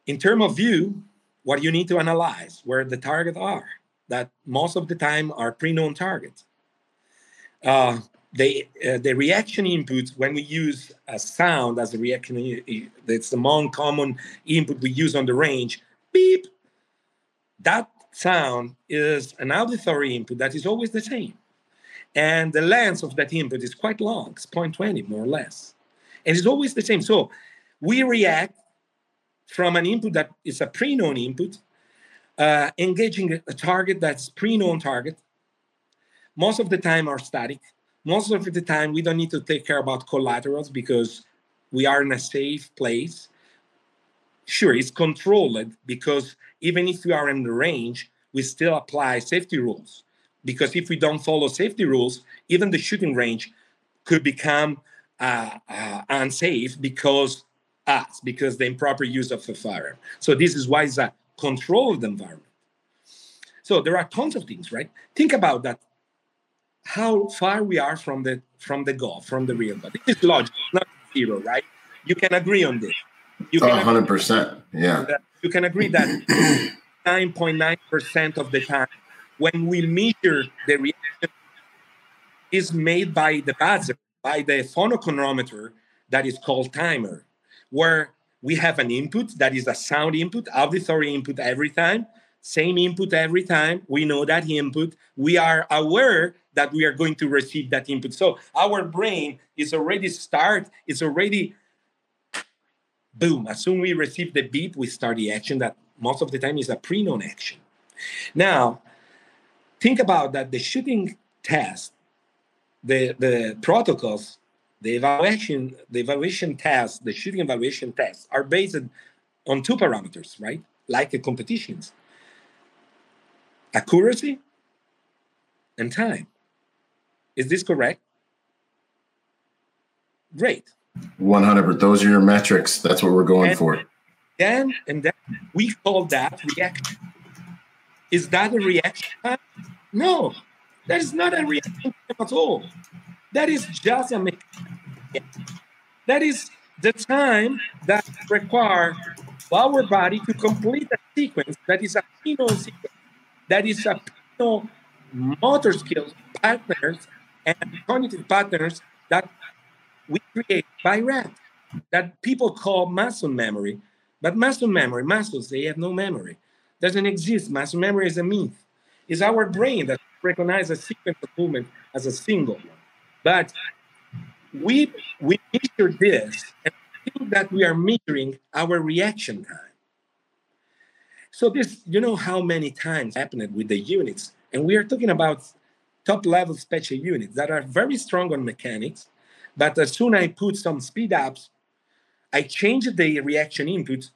In terms of view what you need to analyze where the target are that most of the time are pre-known targets. Uh, the uh, the reaction input when we use a sound as a reaction it's the most common input we use on the range beep that sound is an auditory input that is always the same and the length of that input is quite long, it's 0.20 more or less. And it's always the same. So we react from an input that is a pre-known input, uh, engaging a target that's pre-known target. Most of the time are static. Most of the time we don't need to take care about collaterals because we are in a safe place. Sure, it's controlled because even if we are in the range, we still apply safety rules because if we don't follow safety rules, even the shooting range could become uh, uh, unsafe because us, because the improper use of a firearm. So this is why it's a controlled environment. So there are tons of things, right? Think about that. How far we are from the from the goal, from the real goal. This is logic, not zero, right? You can agree on this. You can 100%. Yeah. You can agree that 9.9% of the time when we measure the reaction is made by the buzzer, by the phonochronometer that is called timer, where we have an input that is a sound input, auditory input every time, same input every time. We know that input. We are aware that we are going to receive that input. So our brain is already start, it's already boom, as soon we receive the beep, we start the action that most of the time is a pre-known action. Now, think about that the shooting test, the, the protocols, the evaluation, the evaluation tests, the shooting evaluation tests are based on two parameters, right? Like the competitions. Accuracy and time. Is this correct? Great. 100. Those are your metrics. That's what we're going and for. Then and then we call that reaction. Is that a reaction time? No, that is not a reaction at all. That is just a mechanism. That is the time that require our body to complete a sequence that is a penal sequence, that is a motor skills patterns and cognitive patterns that we create by rap that people call muscle memory. But muscle memory, muscles, they have no memory. Doesn't exist. Mass memory is a myth. It's our brain that recognizes a sequence of movement as a single. But we we measure this and think that we are measuring our reaction time. So this, you know how many times happened with the units, and we are talking about top level special units that are very strong on mechanics, but as soon as I put some speed ups, I change the reaction input.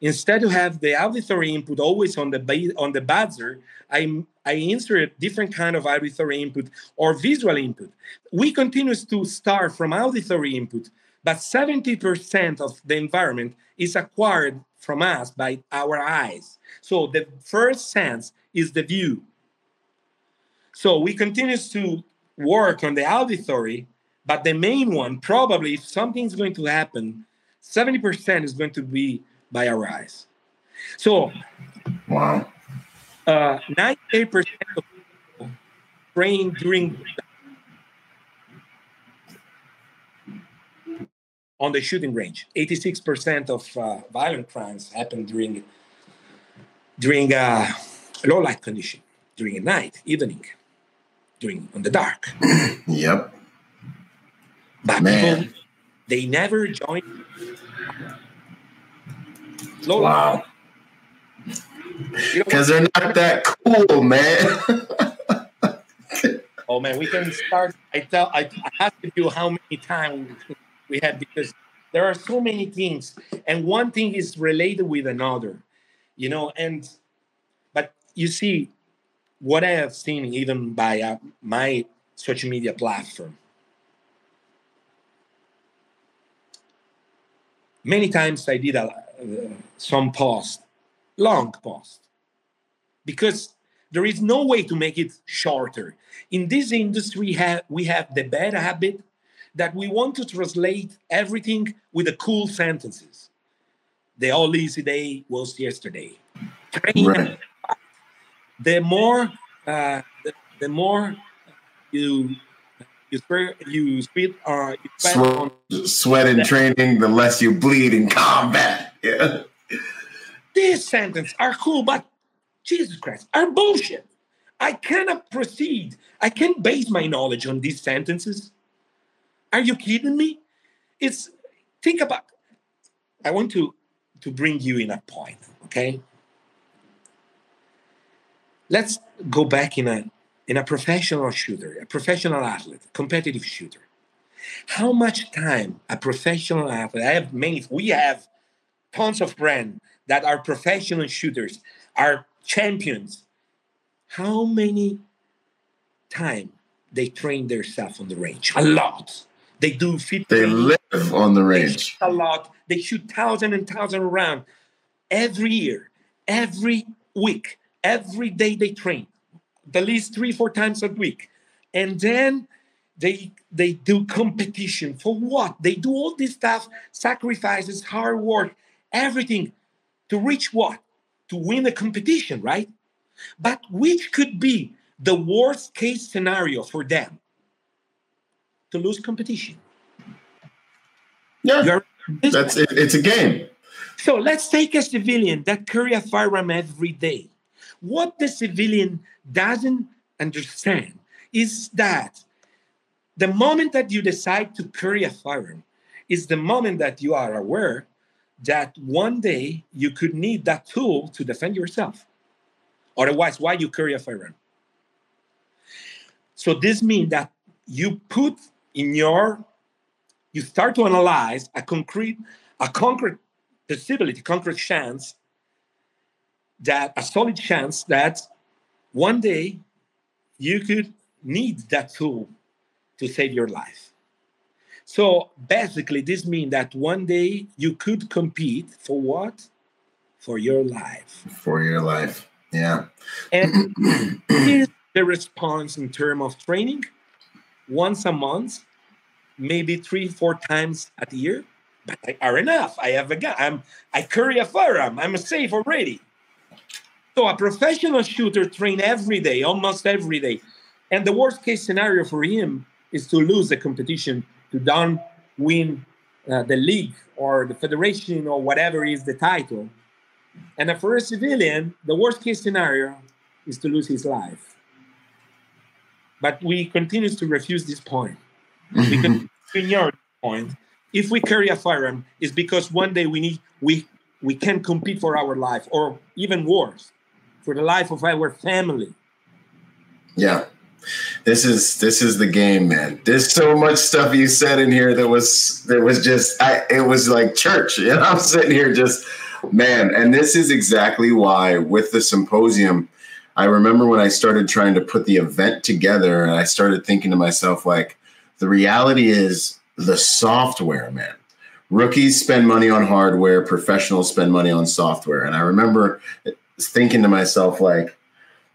Instead of have the auditory input always on the on the buzzer, I I insert different kind of auditory input or visual input. We continue to start from auditory input, but 70% of the environment is acquired from us by our eyes. So the first sense is the view. So we continue to work on the auditory, but the main one, probably if something's going to happen, 70% is going to be by our eyes. So, wow. Uh, 98% of people train during on the shooting range. 86% of uh, violent crimes happen during during uh, low light condition, during a night, evening, during on the dark. yep. But Man. people, they never join. Low wow. Because you know they're not that cool, man. oh man, we can start. I tell. I, I asked you how many times we had because there are so many things, and one thing is related with another, you know. And but you see, what I have seen even by uh, my social media platform. Many times I did a, some past, long past, because there is no way to make it shorter. In this industry, have, we have the bad habit that we want to translate everything with the cool sentences. The all easy day was yesterday. Right. The more, uh, the, the, more you you sweat, you sweat, uh, you sweat, sweat, sweat in training, the less you bleed in combat. Yeah. These sentences are cool, but Jesus Christ, are bullshit. I cannot proceed. I can't base my knowledge on these sentences. Are you kidding me? It's think about. I want to to bring you in a point, okay? Let's go back in a in a professional shooter, a professional athlete, competitive shooter. How much time a professional athlete? I have many. We have tons of brands that are professional shooters, are champions. How many time they train themselves on the range? A lot. They do fit. They live on the range. a lot. They shoot thousand and thousand around every year, every week, every day they train, at least three, four times a week. And then they they do competition for what? They do all this stuff, sacrifices, hard work, everything to reach what? To win a competition, right? But which could be the worst case scenario for them? To lose competition. Yeah, that's it. It's a game. So let's take a civilian that carry a firearm every day. What the civilian doesn't understand is that the moment that you decide to carry a firearm is the moment that you are aware that one day you could need that tool to defend yourself. Otherwise, why you carry a firearm? So this means that you put in your, you start to analyze a concrete, a concrete possibility, concrete chance that a solid chance that one day you could need that tool to save your life. So basically, this means that one day you could compete for what? For your life. For your life. Yeah. And here's the response in terms of training once a month, maybe three, four times a year. But I are enough. I have a gun. I'm I carry a firearm. I'm safe already. So a professional shooter train every day, almost every day. And the worst case scenario for him is to lose the competition, to don't win uh, the league or the federation or whatever is the title. And for a civilian, the worst case scenario is to lose his life. But we continue to refuse this point. We can ignore this point. If we carry a firearm, it's because one day we need we we can compete for our life, or even worse, for the life of our family. Yeah. This is this is the game, man. There's so much stuff you said in here that was that was just I it was like church. Know, I'm sitting here just man, and this is exactly why with the symposium, I remember when I started trying to put the event together and I started thinking to myself, like, the reality is the software, man. Rookies spend money on hardware, professionals spend money on software. And I remember thinking to myself, like,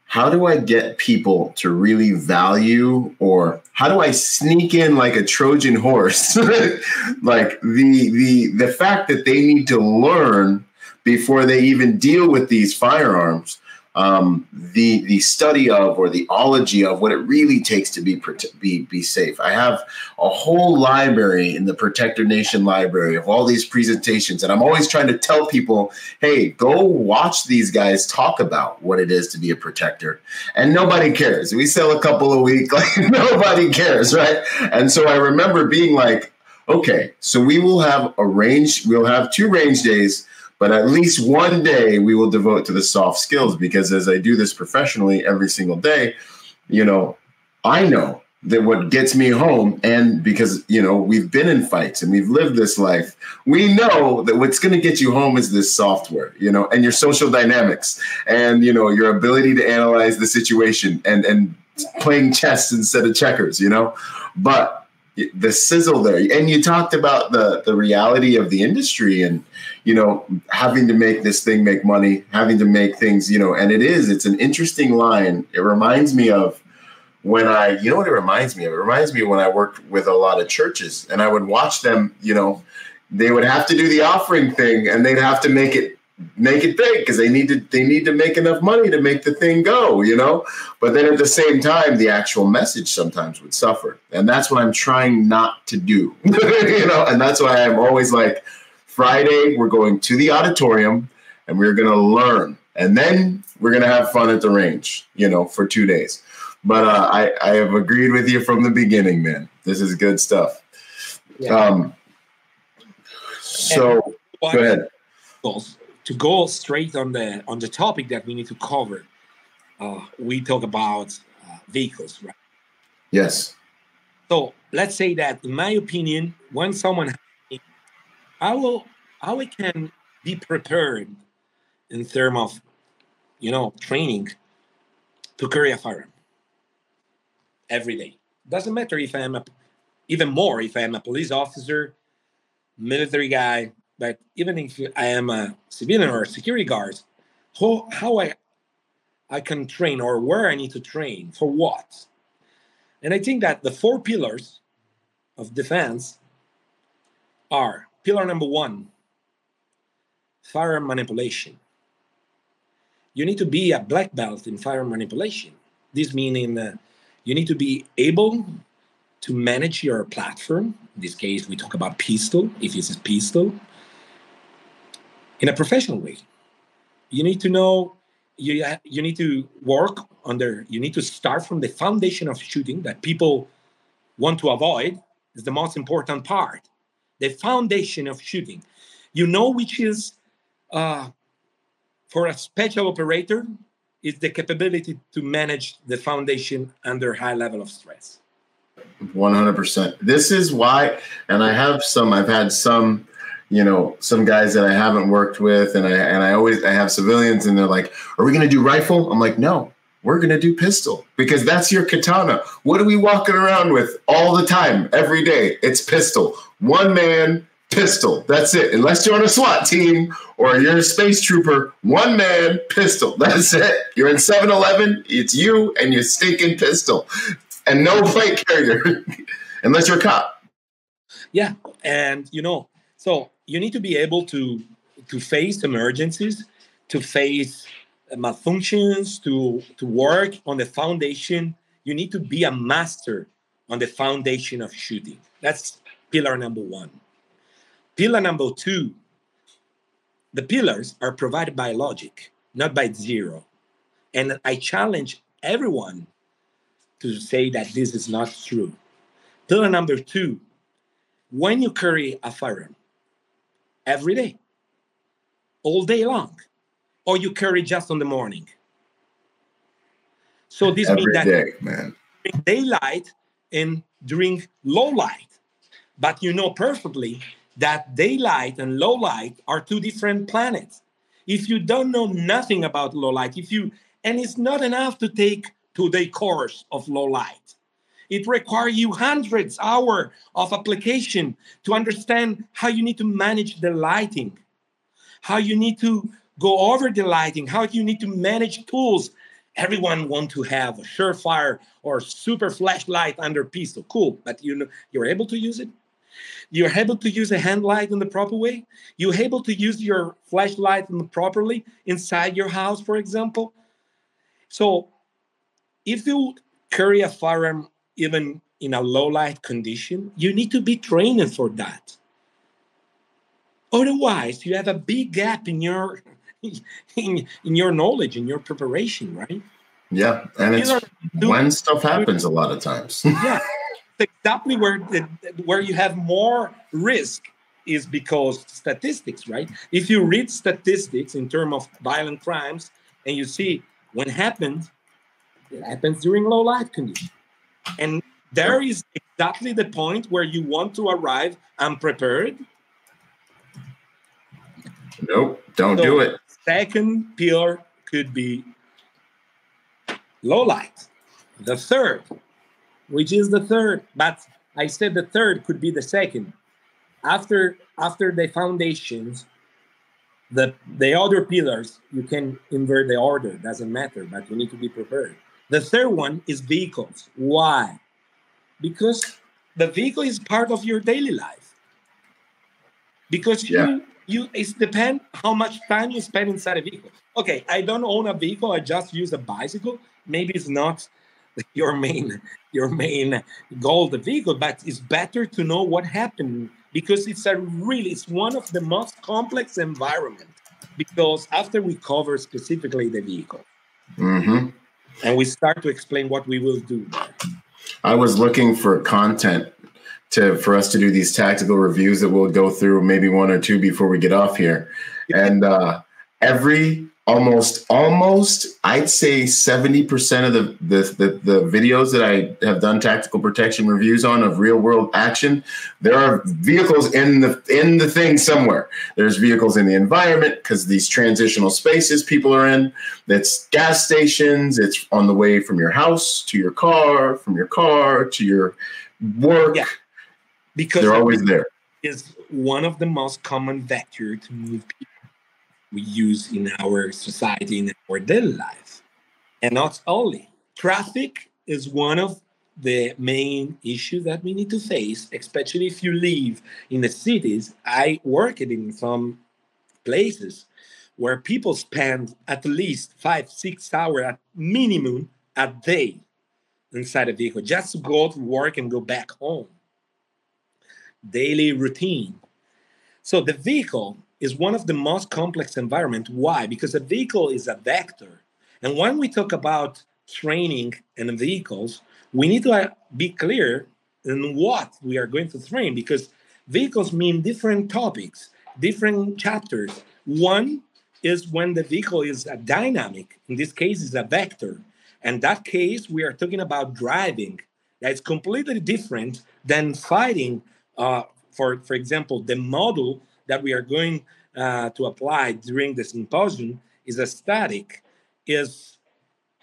how do I get people to really value or how do I sneak in like a Trojan horse? like the the the fact that they need to learn before they even deal with these firearms um, the the study of or the ology of what it really takes to be be be safe. I have a whole library in the Protector Nation library of all these presentations, and I'm always trying to tell people, "Hey, go watch these guys talk about what it is to be a protector." And nobody cares. We sell a couple a week, like nobody cares, right? And so I remember being like, "Okay, so we will have a range. We'll have two range days." But at least one day we will devote to the soft skills because as I do this professionally every single day, you know, I know that what gets me home and because you know we've been in fights and we've lived this life we know that what's going to get you home is this software you know and your social dynamics and you know your ability to analyze the situation and and playing chess instead of checkers you know? But the sizzle there and you talked about the the reality of the industry and you know, having to make this thing make money, having to make things, you know, and it is, it's an interesting line. It reminds me of when I, you know what it reminds me of? It reminds me of when I worked with a lot of churches and I would watch them, you know, they would have to do the offering thing and they'd have to make it make it big because they need to they need to make enough money to make the thing go you know but then at the same time the actual message sometimes would suffer and that's what i'm trying not to do you know and that's why i'm always like Friday, we're going to the auditorium and we're going to learn. And then we're going to have fun at the range, you know, for two days. But uh, I, I have agreed with you from the beginning, man. This is good stuff. Yeah. Um, so go ahead. To go straight on the on the topic that we need to cover, uh, we talk about uh, vehicles, right? Yes. So let's say that, in my opinion, when someone how how we can be prepared in terms of you know training to carry a firearm every day. Doesn't matter if i'm a even more if i'm a police officer military guy but even if i am a civilian or a security guard how, how i i can train or where i need to train for what? And i think that the four pillars of defense are Pillar number one firearm manipulation. You need to be a black belt in firearm manipulation. This meaning uh, you need to be able to manage your platform. In this case, we talk about pistol, if it's a pistol, in a professional way. You need to know, you, you need to work under, you need to start from the foundation of shooting that people want to avoid, is the most important part the foundation of shooting. You know which is uh, for a special operator is the capability to manage the foundation under high level of stress. 100%. This is why, and I have some, I've had some, you know, some guys that I haven't worked with, and I, and I always, I have civilians, and they're like, are we going to do rifle? I'm like, no, we're going to do pistol because that's your katana. What are we walking around with all the time, every day? It's pistol. One man, pistol. That's it. Unless you're on a SWAT team or you're a space trooper, one man, pistol. That's it. You're in 7 Eleven, it's you and your stinking pistol and no plate carrier unless you're a cop. Yeah, and you know, so you need to be able to to face emergencies, to face malfunctions, to to work on the foundation. You need to be a master on the foundation of shooting. That's pillar number one. Pillar number two. The pillars are provided by logic, not by zero. And I challenge everyone to say that this is not true. Pillar number two when you carry a firearm every day, all day long, or you carry just on the morning. So this every means that day, man. daylight and during low light. But you know perfectly that daylight and low light are two different planets. If you don't know nothing about low light, if you and it's not enough to take two-day course of low light. It requires you hundreds hour of application to understand how you need to manage the lighting, how you need to go over the lighting, how you need to manage tools. Everyone want to have a surefire or super flashlight under pistol. Cool, but you know you're able to use it. You're able to use a hand light in the proper way. You're able to use your flashlight properly inside your house, for example. So if you carry a firearm even in a low light condition, you need to be trained for that. Otherwise, you have a big gap in your in, in your knowledge, in your preparation, right? Yeah, and it's when stuff happens a lot of times. yeah, exactly where the, where you have more risk is because statistics, right? If you read statistics in terms of violent crimes and you see what happened it happens during low light conditions. And there is exactly the point where you want to arrive unprepared. Nope, don't so do it. Second pillar could be low light. The third, which is the third, but I said the third could be the second. After after the foundations, the the other pillars you can invert the order, doesn't matter, but you need to be prepared. The third one is vehicles. Why? Because the vehicle is part of your daily life. Because yeah. you you it depends how much time you spend inside a vehicle. Okay, I don't own a vehicle, I just use a bicycle. Maybe it's not your main your main goal the vehicle, but it's better to know what happened because it's a really it's one of the most complex environment because after we cover specifically the vehicle. Mm-hmm and we start to explain what we will do. I was looking for content to for us to do these tactical reviews that we'll go through maybe one or two before we get off here. And uh, every almost almost i'd say 70% of the, the, the the videos that i have done tactical protection reviews on of real world action there are vehicles in the in the thing somewhere. There's vehicles in the environment because these transitional spaces people are in. That's gas stations it's on the way from your house to your car from your car to your work. Yeah. because they're always there. is one of the most common vector to move people we use in our society, in our daily life. And not only, traffic is one of the main issues that we need to face, especially if you live in the cities. I worked in some places where people spend at least five, six hours at minimum a day inside a vehicle just to go to work and go back home. Daily routine. So the vehicle is one of the most complex environment. Why? Because a vehicle is a vector. And when we talk about training and vehicles, we need to uh, be clear in what we are going to train because vehicles mean different topics. different chapters. One is when the vehicle is a dynamic. In this case, is a vector. And that case, we are talking about driving. That's completely different than fighting. Uh, for for example, the model that we are going uh, to apply during the symposium is a static, is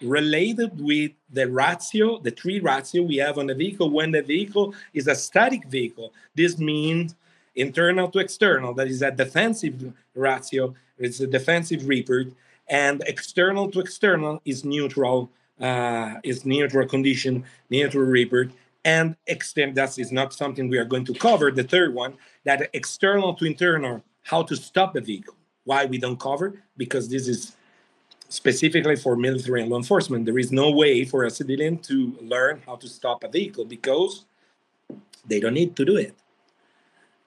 related with the ratio, the tree ratio we have on the vehicle when the vehicle is a static vehicle. This means internal to external, that is a defensive ratio, it's a defensive report, and external to external is neutral, uh, is neutral condition, neutral report, and extend that is not something we are going to cover. The third one, that external to internal, how to stop the vehicle. Why we don't cover? Because this is specifically for military and law enforcement. There is no way for a civilian to learn how to stop a vehicle because they don't need to do it.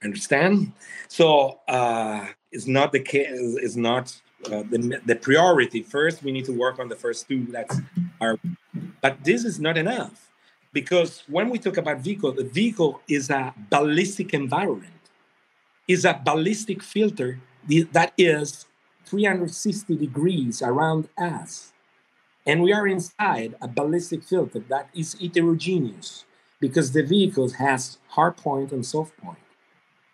Understand? So uh, it's not the case. It's not uh, the, the priority. First, we need to work on the first two. That's our. But this is not enough because when we talk about vehicle, the vehicle is a ballistic environment. Is a ballistic filter that is 360 degrees around us. And we are inside a ballistic filter that is heterogeneous because the vehicle has hard point and soft point.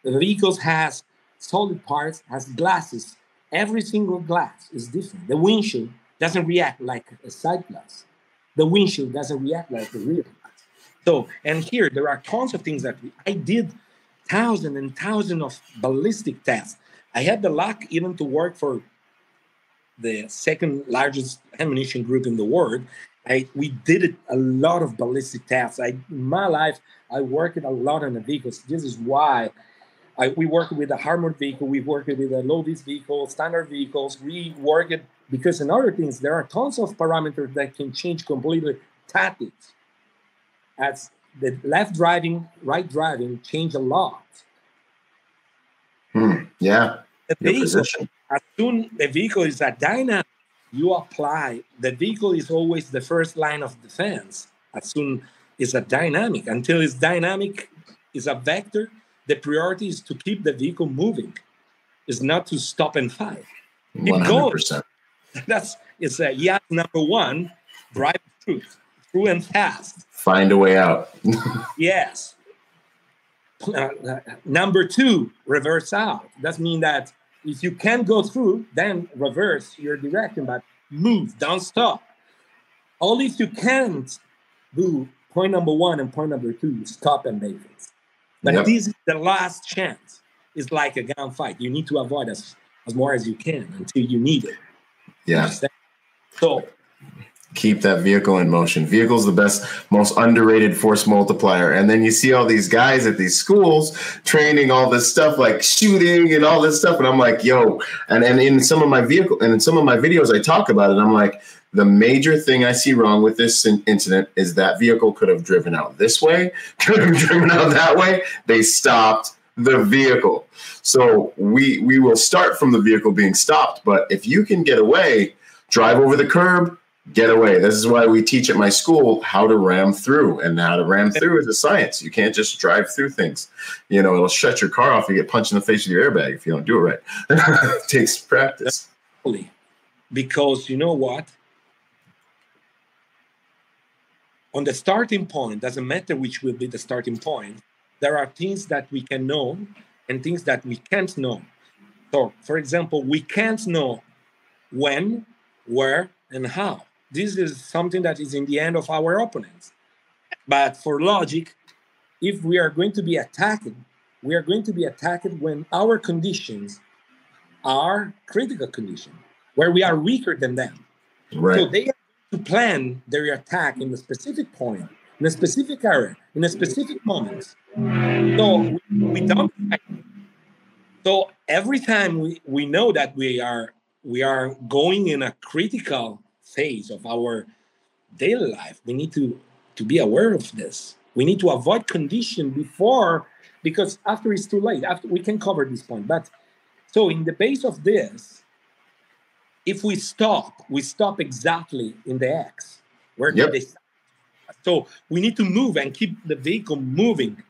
The vehicle has solid parts, has glasses. Every single glass is different. The windshield doesn't react like a side glass. The windshield doesn't react like the rear glass. So, and here there are tons of things that we, I did thousands and thousands of ballistic tests I had the luck even to work for the second largest ammunition group in the world. I, we did a lot of ballistic tests. I, in my life, I worked a lot on the vehicles. This is why I, we work with a armored vehicle, we work with a low vis vehicle, standard vehicles. We work it because in other things, there are tons of parameters that can change completely tactics. As the left driving, right driving change a lot. Hmm. Yeah. The vehicle, as soon the vehicle is a dynamic, you apply. The vehicle is always the first line of defense. As soon as a dynamic, until it's dynamic, is a vector. The priority is to keep the vehicle moving. Is not to stop and fight. One hundred percent. That's it's a yeah number one. Drive through, through and fast. Find a way out. yes. Uh, number two, reverse out. That means that if you can't go through, then reverse your direction, but move, don't stop. Only if you can't do point number one and point number two, stop and make it. But yep. this is the last chance. It's like a gunfight. You need to avoid as, as more as you can until you need it. Yeah. So keep that vehicle in motion. Vehicle's the best, most underrated force multiplier. And then you see all these guys at these schools training all this stuff like shooting and all this stuff. And I'm like, yo, and, and in some of my vehicle and in some of my videos I talk about it, I'm like, the major thing I see wrong with this incident is that vehicle could have driven out this way, could have driven out that way. They stopped the vehicle. So we we will start from the vehicle being stopped, but if you can get away, drive over the curb, get away. This is why we teach at my school how to ram through, and how to ram through is a science. You can't just drive through things. You know, it'll shut your car off. You get punched in the face with your airbag if you don't do it right. it takes practice. Because you know what? On the starting point, doesn't matter which will be the starting point. There are things that we can know and things that we can't know. So, for example, we can't know when, where, and how this is something that is in the hand of our opponents. But for logic, if we are going to be attacked, we are going to be attacked when our conditions are critical conditions, where we are weaker than them. Right. So they have to plan their attack in a specific point, in a specific area, in a specific moment. So we don't. So every time we, we know that we are we are going in a critical phase of our daily life. We need to to be aware of this. We need to avoid condition before because after it's too late after we can cover this point. But so in the base of this if we stop we stop exactly in the x where yep. they so we need to move and keep the vehicle moving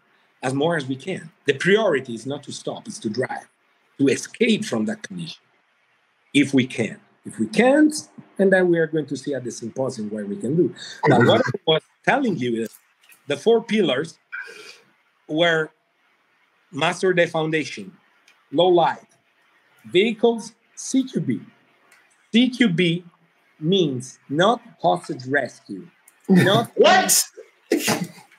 as more as we can. The priority is not to stop it's to drive to escape from that condition if we can. If we can't, and then we are going to see at the symposium what we can do. Now, what I was telling you is the four pillars were master the foundation, low light, vehicles, CQB. CQB means not hostage rescue, not what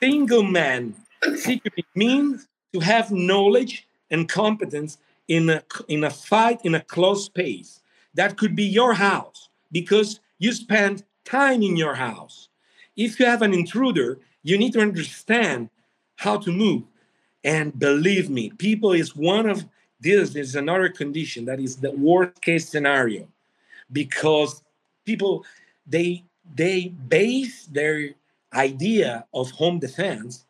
single man. CQB means to have knowledge and competence in a in a fight in a close space. That could be your house because you spend time in your house. If you have an intruder, you need to understand how to move. And believe me, people is one of this is another condition that is the worst case scenario because people they they base their idea of home defense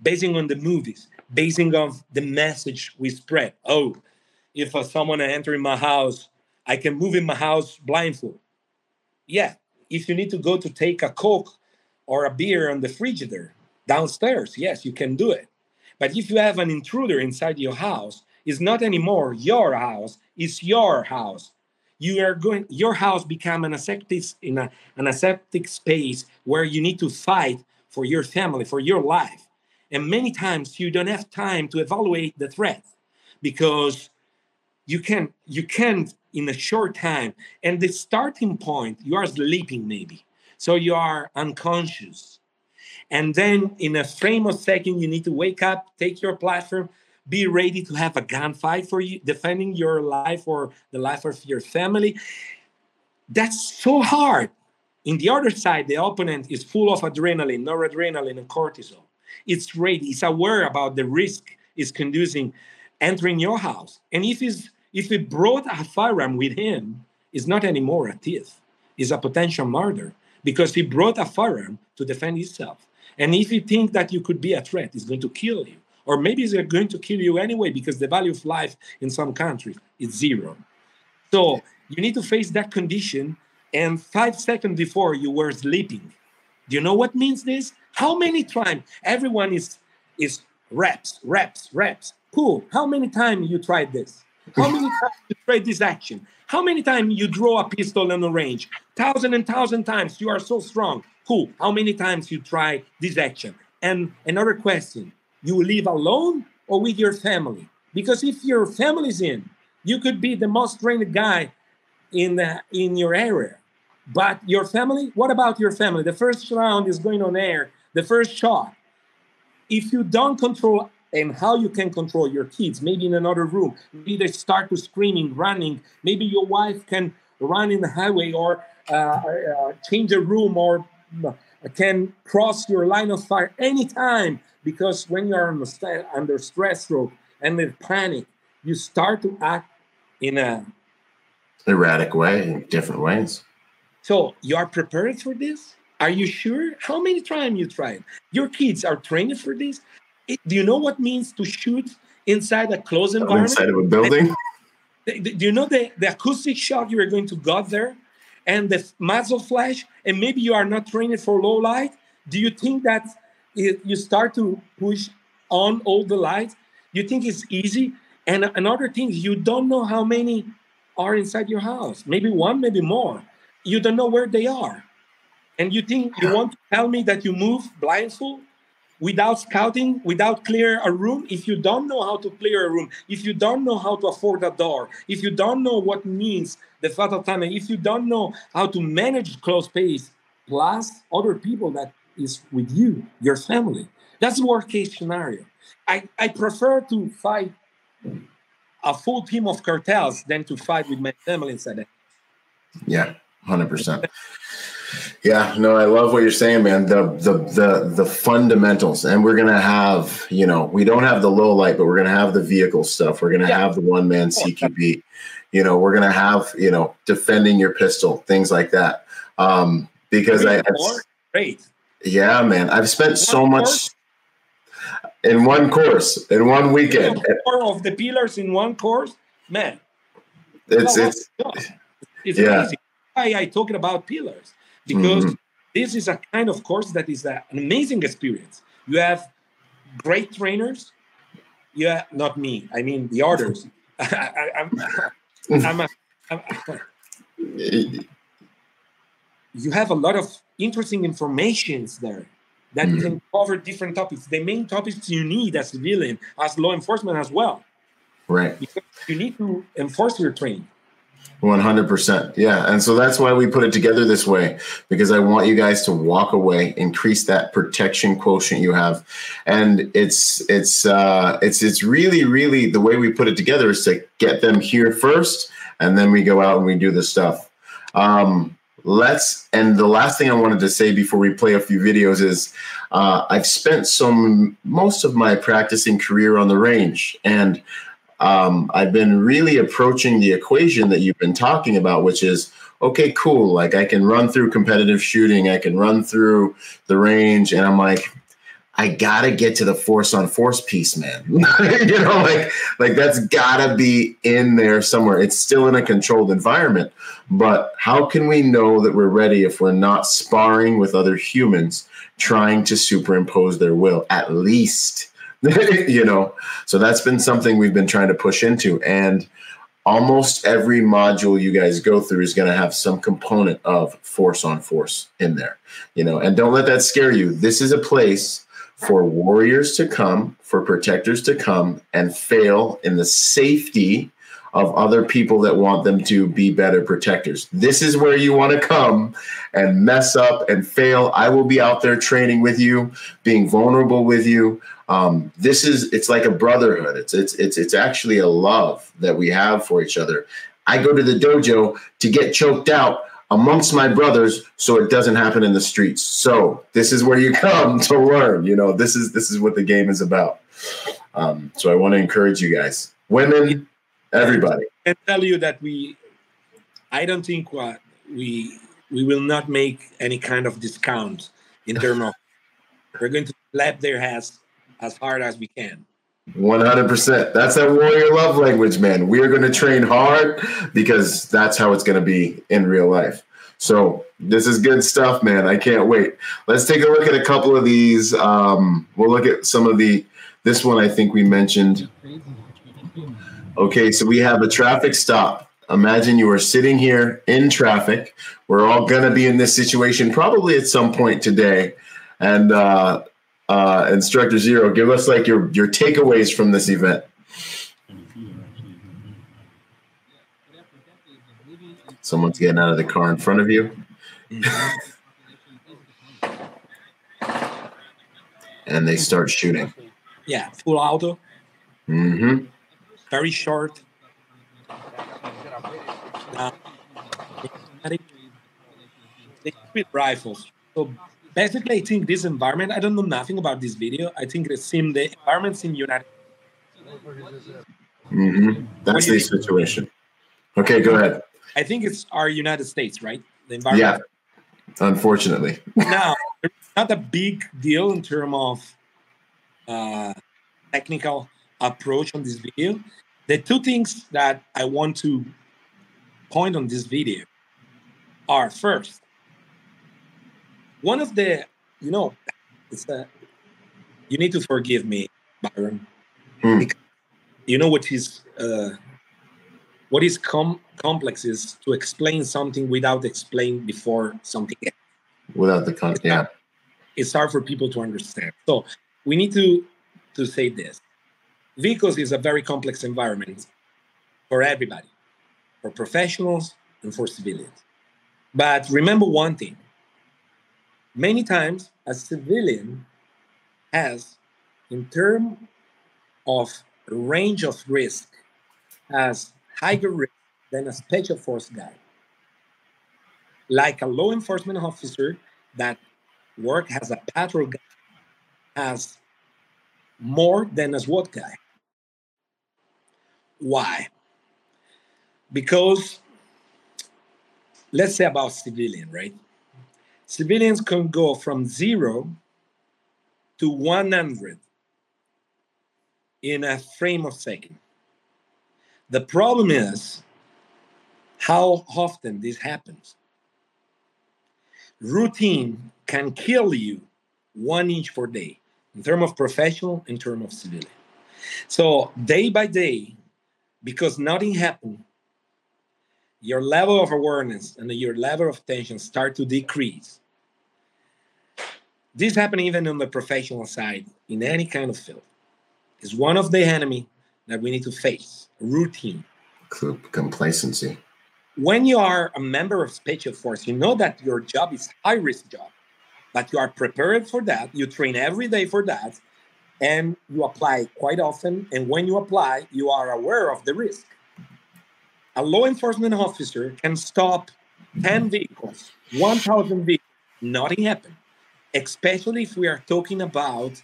basing on the movies, basing on the message we spread. Oh, if uh, someone entering my house, I can move in my house blindfold. Yeah, if you need to go to take a coke or a beer on the frigidaire downstairs, yes, you can do it. But if you have an intruder inside your house, it's not anymore your house, it's your house. You are going your house become an aseptic in a, an aseptic space where you need to fight for your family, for your life. And many times you don't have time to evaluate the threat because you can you can't in a short time. And the starting point, you are sleeping maybe. So you are unconscious. And then in a frame of second, you need to wake up, take your platform, be ready to have a gunfight for you, defending your life or the life of your family. That's so hard. In the other side, the opponent is full of adrenaline, noradrenaline, and cortisol. It's ready, it's aware about the risk it's conducing entering your house. And if he's if he brought a firearm with him, it's not anymore a thief, it's a potential murder because he brought a firearm to defend himself. And if you think that you could be a threat, he's going to kill you. Or maybe he's going to kill you anyway because the value of life in some countries is zero. So you need to face that condition. And five seconds before you were sleeping. Do you know what means this? How many times everyone is is reps, reps, reps. Cool. How many times you tried this? How many times you tried this action? How many times you draw a pistol in the range? Thousand and thousand times. You are so strong. Cool. How many times you try this action? And another question: You live alone or with your family? Because if your family's in, you could be the most trained guy in the, in your area. But your family, what about your family? The first round is going on air. The first shot. If you don't control and how you can control your kids, maybe in another room, maybe they start to screaming, running. Maybe your wife can run in the highway or uh, uh, change a room or can cross your line of fire anytime because when you're under, under stress stroke and with panic, you start to act in a erratic way in different ways. So you are prepared for this? Are you sure? How many times you tried? Your kids are trained for this? It, do you know what means to shoot inside a closed environment? Inside of a building? do you know the, the acoustic shock you are going to got there? And the muzzle flash? And maybe you are not trained for low light? Do you think that it, you start to push on all the lights? You think it's easy? And another thing, you don't know how many are inside your house. Maybe one, maybe more. You don't know where they are. And you think you want to tell me that you move blindfold without scouting, without clear a room? If you don't know how to clear a room, if you don't know how to afford a door, if you don't know what means the fatal time, if you don't know how to manage close space, plus other people that is with you, your family, that's the worst case scenario. I, I prefer to fight a full team of cartels than to fight with my family inside. Yeah, hundred percent. Yeah, no, I love what you're saying, man. The the the the fundamentals, and we're gonna have, you know, we don't have the low light, but we're gonna have the vehicle stuff. We're gonna yeah. have the one man CQB. You know, we're gonna have, you know, defending your pistol, things like that. Um, because I, great. Yeah, man, I've spent so much in one course in one weekend. Four of the pillars in one course, man. It's it's, it's yeah. Amazing. Why I talking about pillars because mm-hmm. this is a kind of course that is a, an amazing experience. You have great trainers. Yeah, not me. I mean the others. I, I'm, I'm, a, I'm you have a lot of interesting informations there that mm-hmm. can cover different topics. The main topics you need as civilian, as law enforcement as well. Right. Because you need to enforce your training. 100%. Yeah. And so that's why we put it together this way because I want you guys to walk away, increase that protection quotient you have. And it's it's uh it's it's really really the way we put it together is to get them here first and then we go out and we do the stuff. Um let's and the last thing I wanted to say before we play a few videos is uh, I've spent some most of my practicing career on the range and um, I've been really approaching the equation that you've been talking about, which is okay, cool. Like I can run through competitive shooting, I can run through the range, and I'm like, I gotta get to the force on force piece, man. you know, like like that's gotta be in there somewhere. It's still in a controlled environment, but how can we know that we're ready if we're not sparring with other humans trying to superimpose their will? At least you know so that's been something we've been trying to push into and almost every module you guys go through is going to have some component of force on force in there you know and don't let that scare you. This is a place for warriors to come for protectors to come and fail in the safety of other people that want them to be better protectors. This is where you want to come and mess up and fail. I will be out there training with you, being vulnerable with you. Um, this is it's like a brotherhood. It's it's it's it's actually a love that we have for each other. I go to the dojo to get choked out amongst my brothers so it doesn't happen in the streets. So this is where you come to learn. You know, this is this is what the game is about. Um, so I want to encourage you guys, women, everybody. I tell you that we, I don't think what we we will not make any kind of discount in terms of we're going to slap their ass as hard as we can. 100%. That's that warrior love language, man. We are going to train hard because that's how it's going to be in real life. So, this is good stuff, man. I can't wait. Let's take a look at a couple of these. Um, we'll look at some of the, this one I think we mentioned. Okay, so we have a traffic stop. Imagine you are sitting here in traffic. We're all going to be in this situation probably at some point today. And uh, uh, Instructor Zero, give us like your your takeaways from this event. Someone's getting out of the car in front of you. and they start shooting. Yeah, full auto. Mm-hmm. Very short. Uh, they with rifles. So basically, I think this environment, I don't know nothing about this video. I think it's in the environments in United mm-hmm. That's the situation. Okay, go ahead. I think it's our United States, right? The environment. Yeah, unfortunately. now, it's not a big deal in terms of uh, technical approach on this video. The two things that I want to point on this video are first, one of the you know it's a you need to forgive me byron mm. because you know what is uh, what is com- complex is to explain something without explain before something else. without the context yeah it's hard for people to understand so we need to to say this vehicles is a very complex environment for everybody for professionals and for civilians. But remember one thing. Many times a civilian has in terms of range of risk has higher risk than a special force guy. Like a law enforcement officer that work as a patrol guy has more than a SWAT guy. Why? Because let's say about civilian, right? civilians can go from zero to 100 in a frame of second. The problem is how often this happens. Routine can kill you one inch per day in terms of professional, in terms of civilian. So day by day, because nothing happened, your level of awareness and your level of tension start to decrease. This happens even on the professional side in any kind of field. It's one of the enemy that we need to face. Routine. Complacency. When you are a member of special force, you know that your job is high risk job, but you are prepared for that. You train every day for that, and you apply quite often. And when you apply, you are aware of the risk. A law enforcement officer can stop 10 vehicles, 1,000 vehicles, nothing happened. Especially if we are talking about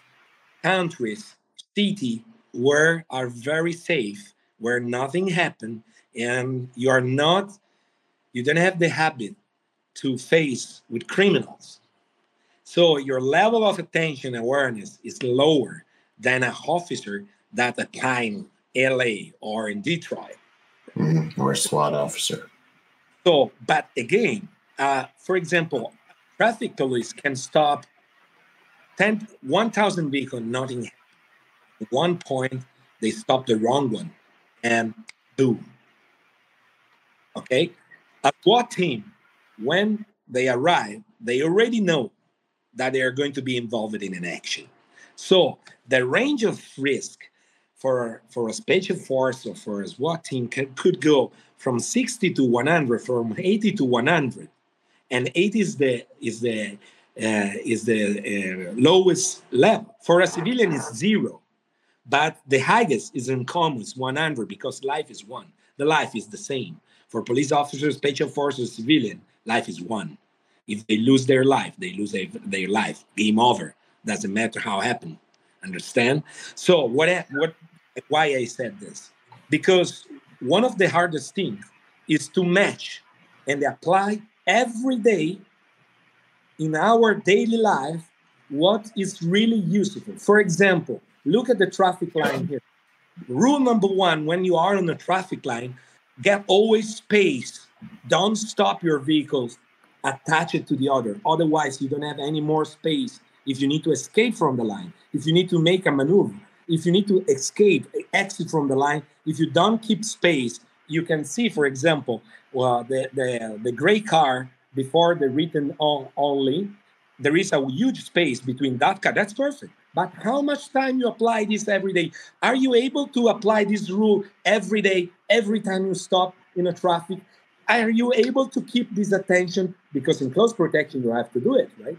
countries, city where are very safe, where nothing happened, and you are not, you don't have the habit to face with criminals. So your level of attention awareness is lower than an officer that applying LA or in Detroit. Mm, or a SWAT officer. So, but again, uh, for example, traffic police can stop 10, 1,000 vehicles, nothing. At one point, they stop the wrong one, and boom. Okay, a SWAT team, when they arrive, they already know that they are going to be involved in an action. So the range of risk for for a special force or for a SWAT team can, could go from 60 to 100, from 80 to 100, and 80 is the is the uh, is the uh, lowest level. For a civilian, is zero, but the highest is in common, 100 because life is one. The life is the same. For police officers, special forces, civilian, life is one. If they lose their life, they lose their, their life. Game over. Doesn't matter how happened. Understand? So what what why I said this? Because one of the hardest things is to match and apply every day in our daily life what is really useful. For example, look at the traffic line here. Rule number one when you are on the traffic line, get always space. Don't stop your vehicles, attach it to the other. Otherwise, you don't have any more space if you need to escape from the line, if you need to make a maneuver, if you need to escape, exit from the line, if you don't keep space, you can see, for example, well, the, the, the gray car before the written on only, there is a huge space between that car. That's perfect. But how much time you apply this every day? Are you able to apply this rule every day, every time you stop in a traffic? Are you able to keep this attention? Because in close protection, you have to do it, right?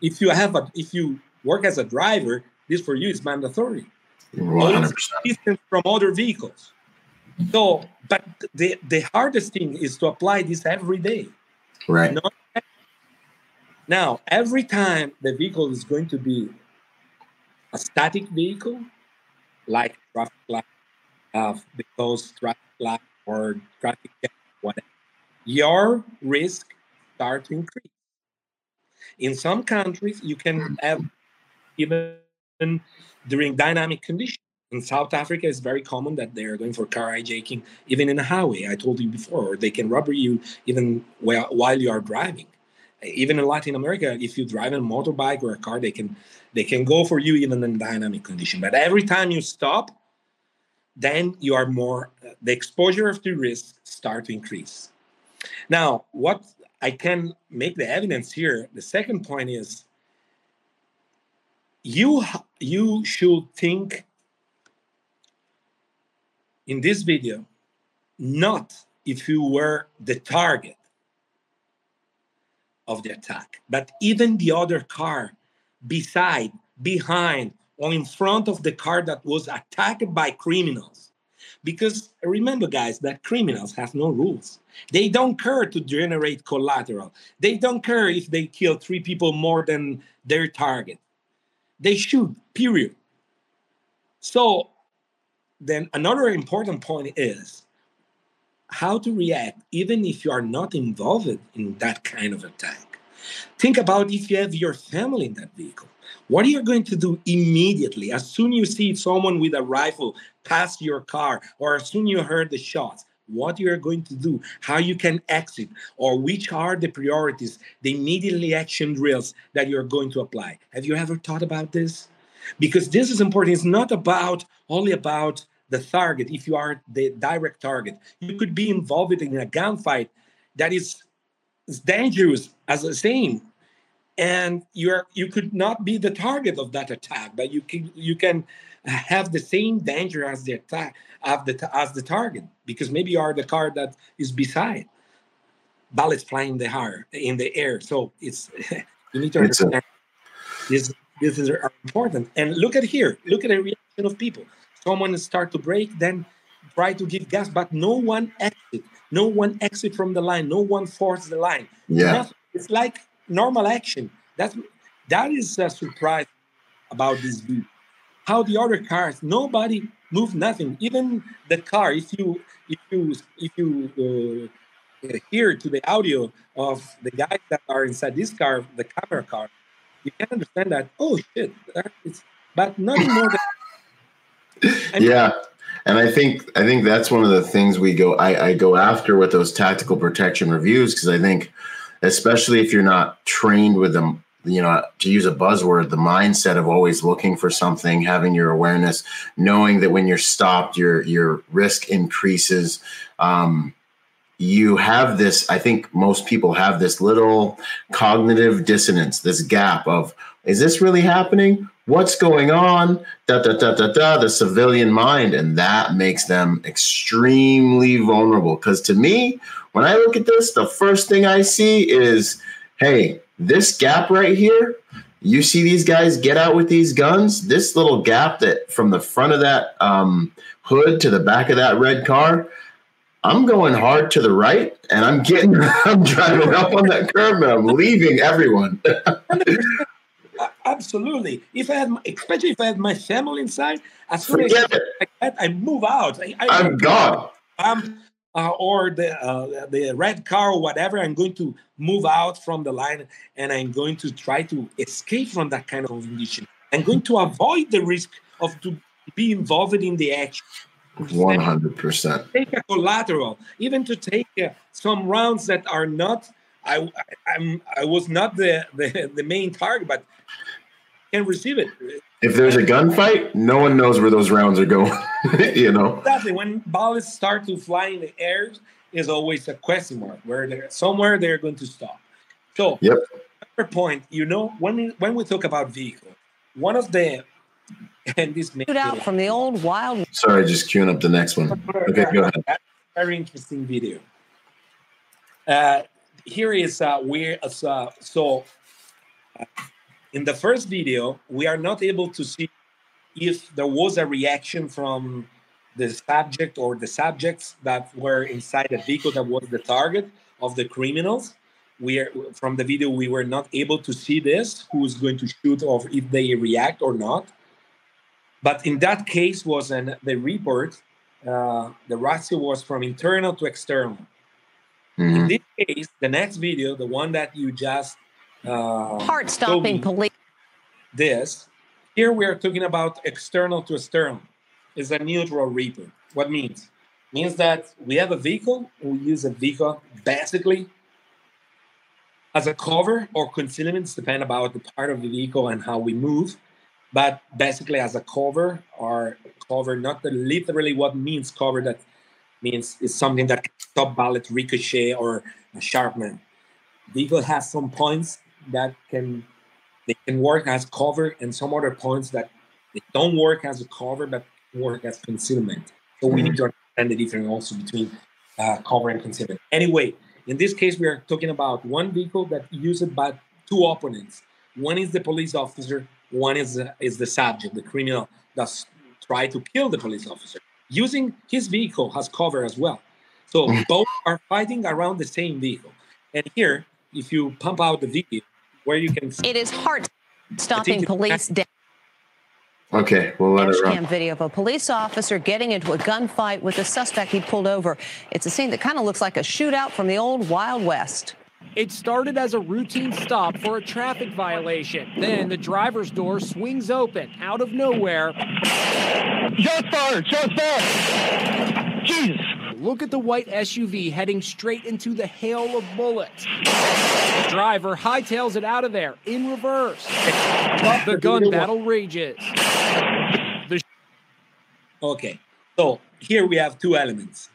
If you have a, if you work as a driver, this for you is mandatory. 100%. Distance from other vehicles. So, but the, the hardest thing is to apply this every day. Right. Not, now, every time the vehicle is going to be a static vehicle, like traffic light, uh, because traffic light or traffic jam, whatever, your risk start to increase. In some countries, you can mm. have even during dynamic conditions. In South Africa, it's very common that they are going for car hijacking, even in a highway. I told you before, or they can robber you even while, while you are driving. Even in Latin America, if you drive a motorbike or a car, they can they can go for you even in dynamic condition. But every time you stop, then you are more the exposure of the risk start to increase. Now, what I can make the evidence here. The second point is you you should think in this video not if you were the target of the attack but even the other car beside behind or in front of the car that was attacked by criminals because remember guys that criminals have no rules they don't care to generate collateral they don't care if they kill three people more than their target they shoot, period. So then another important point is how to react even if you are not involved in that kind of attack. Think about if you have your family in that vehicle. What are you going to do immediately as soon you see someone with a rifle pass your car or as soon you heard the shots? what you're going to do, how you can exit, or which are the priorities, the immediately action drills that you're going to apply. Have you ever thought about this? Because this is important. It's not about only about the target, if you are the direct target, you could be involved in a gunfight that is, dangerous as the same. And you're you could not be the target of that attack, but you can you can have the same danger as the attack of the as the target because maybe you are the car that is beside bullets flying in the air in the air. So it's you need to understand a- this this is important. And look at here, look at the reaction of people. Someone start to brake, then try to give gas, but no one exit. No one exit from the line. No one force the line. Yeah. Nothing. It's like normal action. That's that is a surprise about this view. How the other cars, nobody moved nothing. Even the car, if you if you if you uh, hear to the audio of the guys that are inside this car, the camera car, you can understand that. Oh shit! But nothing more than yeah and i think i think that's one of the things we go i, I go after with those tactical protection reviews because i think especially if you're not trained with them you know to use a buzzword the mindset of always looking for something having your awareness knowing that when you're stopped your your risk increases. Um, you have this i think most people have this little cognitive dissonance this gap of is this really happening? What's going on? Da da da da da the civilian mind. And that makes them extremely vulnerable. Because to me when i look at this the first thing i see is hey this gap right here you see these guys get out with these guns this little gap that from the front of that um, hood to the back of that red car I'm going hard to the right and I'm getting, I'm driving up on that curb and I'm leaving everyone. Absolutely. If I had, my, especially if I had my family inside, as soon as Forget it. like that, I move out. I, I I'm gone. um, uh, or the uh, the red car or whatever. I'm going to move out from the line, and I'm going to try to escape from that kind of condition. I'm going to avoid the risk of to be involved in the action. 100%. Take a collateral, even to take uh, some rounds that are not. I, I I'm I was not the, the the main target, but can receive it. If there's a gunfight, no one knows where those rounds are going, you know? Exactly. When bullets start to fly in the air, is always a question mark where they're somewhere they're going to stop. So, Yep. another point, you know, when we, when we talk about vehicle, one of the and this may Shoot out from the old wild Sorry, just queuing up the next one. Okay, go ahead. very interesting video. Uh, here is uh, where uh, so uh, in the first video we are not able to see if there was a reaction from the subject or the subjects that were inside the vehicle that was the target of the criminals. We are from the video we were not able to see this who's going to shoot or if they react or not. But in that case was an the report uh, the ratio was from internal to external. In Mhm. this case, the next video, the one that you just uh, heart stopping police. this here we are talking about external to external is a neutral report. What means? Means that we have a vehicle, we use a vehicle basically as a cover or concealment, depend about the part of the vehicle and how we move. But basically as a cover or cover, not the literally what means cover that means is something that can stop bullet ricochet or a shrapnel. Vehicle has some points that can they can work as cover and some other points that they don't work as a cover but work as concealment. So we need to understand the difference also between uh, cover and concealment. Anyway, in this case, we are talking about one vehicle that used by two opponents. One is the police officer. One is uh, is the subject, the criminal that's try to kill the police officer using his vehicle as cover as well. So both are fighting around the same vehicle. And here, if you pump out the video, where you can It is heart stopping police. Da- Okay, we'll let it Dash run. cam video of a police officer getting into a gunfight with a suspect he pulled over. It's a scene that kind of looks like a shootout from the old Wild West. It started as a routine stop for a traffic violation. Then the driver's door swings open out of nowhere. Just fired! Just fired! Jesus! Look at the white SUV heading straight into the hail of bullets. The driver hightails it out of there in reverse. The gun battle rages. The Okay. So here we have two elements.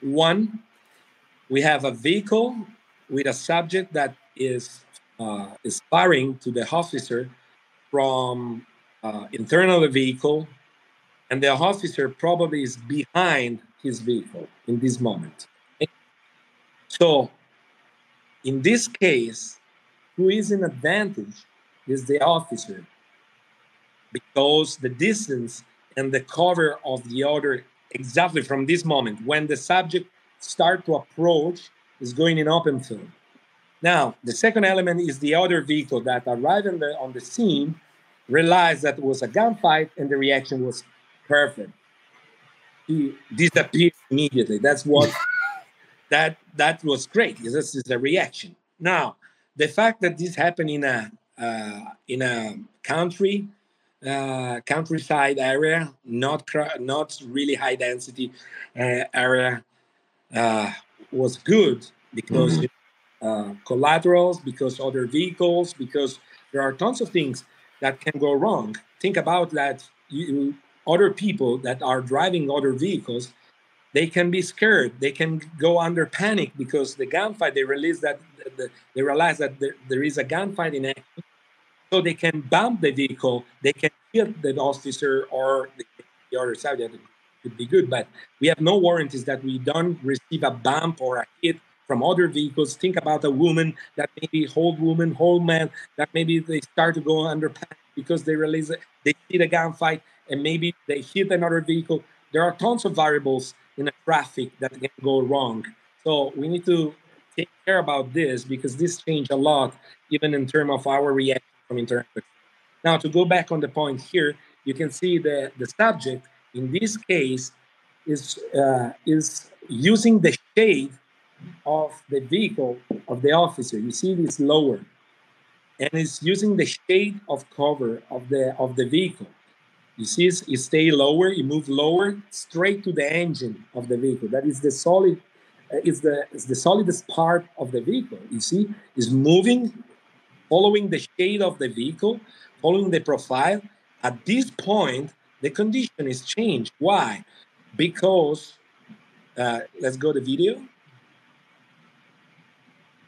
One, we have a vehicle with a subject that is uh, is firing to the officer from uh, internal the vehicle, and the officer probably is behind his vehicle in this moment. So, in this case, who is in advantage is the officer because the distance and the cover of the other exactly from this moment when the subject start to approach is going in open field. Now, the second element is the other vehicle that arrived on the, on the scene, realized that it was a gunfight, and the reaction was perfect. He disappeared immediately. That's what that that was great. This is a reaction. Now, the fact that this happened in a uh, in a country uh, countryside area, not not really high density uh, area, uh, was good because mm-hmm. uh, collaterals, because other vehicles, because there are tons of things that can go wrong. Think about that. You, other people that are driving other vehicles, they can be scared. They can go under panic because the gunfight. They realize that the, they realize that there, there is a gunfight in action so they can bump the vehicle, they can hit the officer or the, the other side. That could be good, but we have no warranties that we don't receive a bump or a hit from other vehicles. Think about a woman that maybe old woman, old man that maybe they start to go under panic because they realize they see the gunfight and maybe they hit another vehicle. There are tons of variables in the traffic that can go wrong. So we need to take care about this because this changed a lot, even in terms of our reaction from interaction. Now, to go back on the point here, you can see that the subject in this case is uh, is using the shade of the vehicle of the officer. You see this lower, and it's using the shade of cover of the of the vehicle. You see, it stay lower, it move lower, straight to the engine of the vehicle. That is the solid, uh, is the is the solidest part of the vehicle. You see, is moving following the shade of the vehicle, following the profile, at this point, the condition is changed. Why? Because, uh, let's go to video.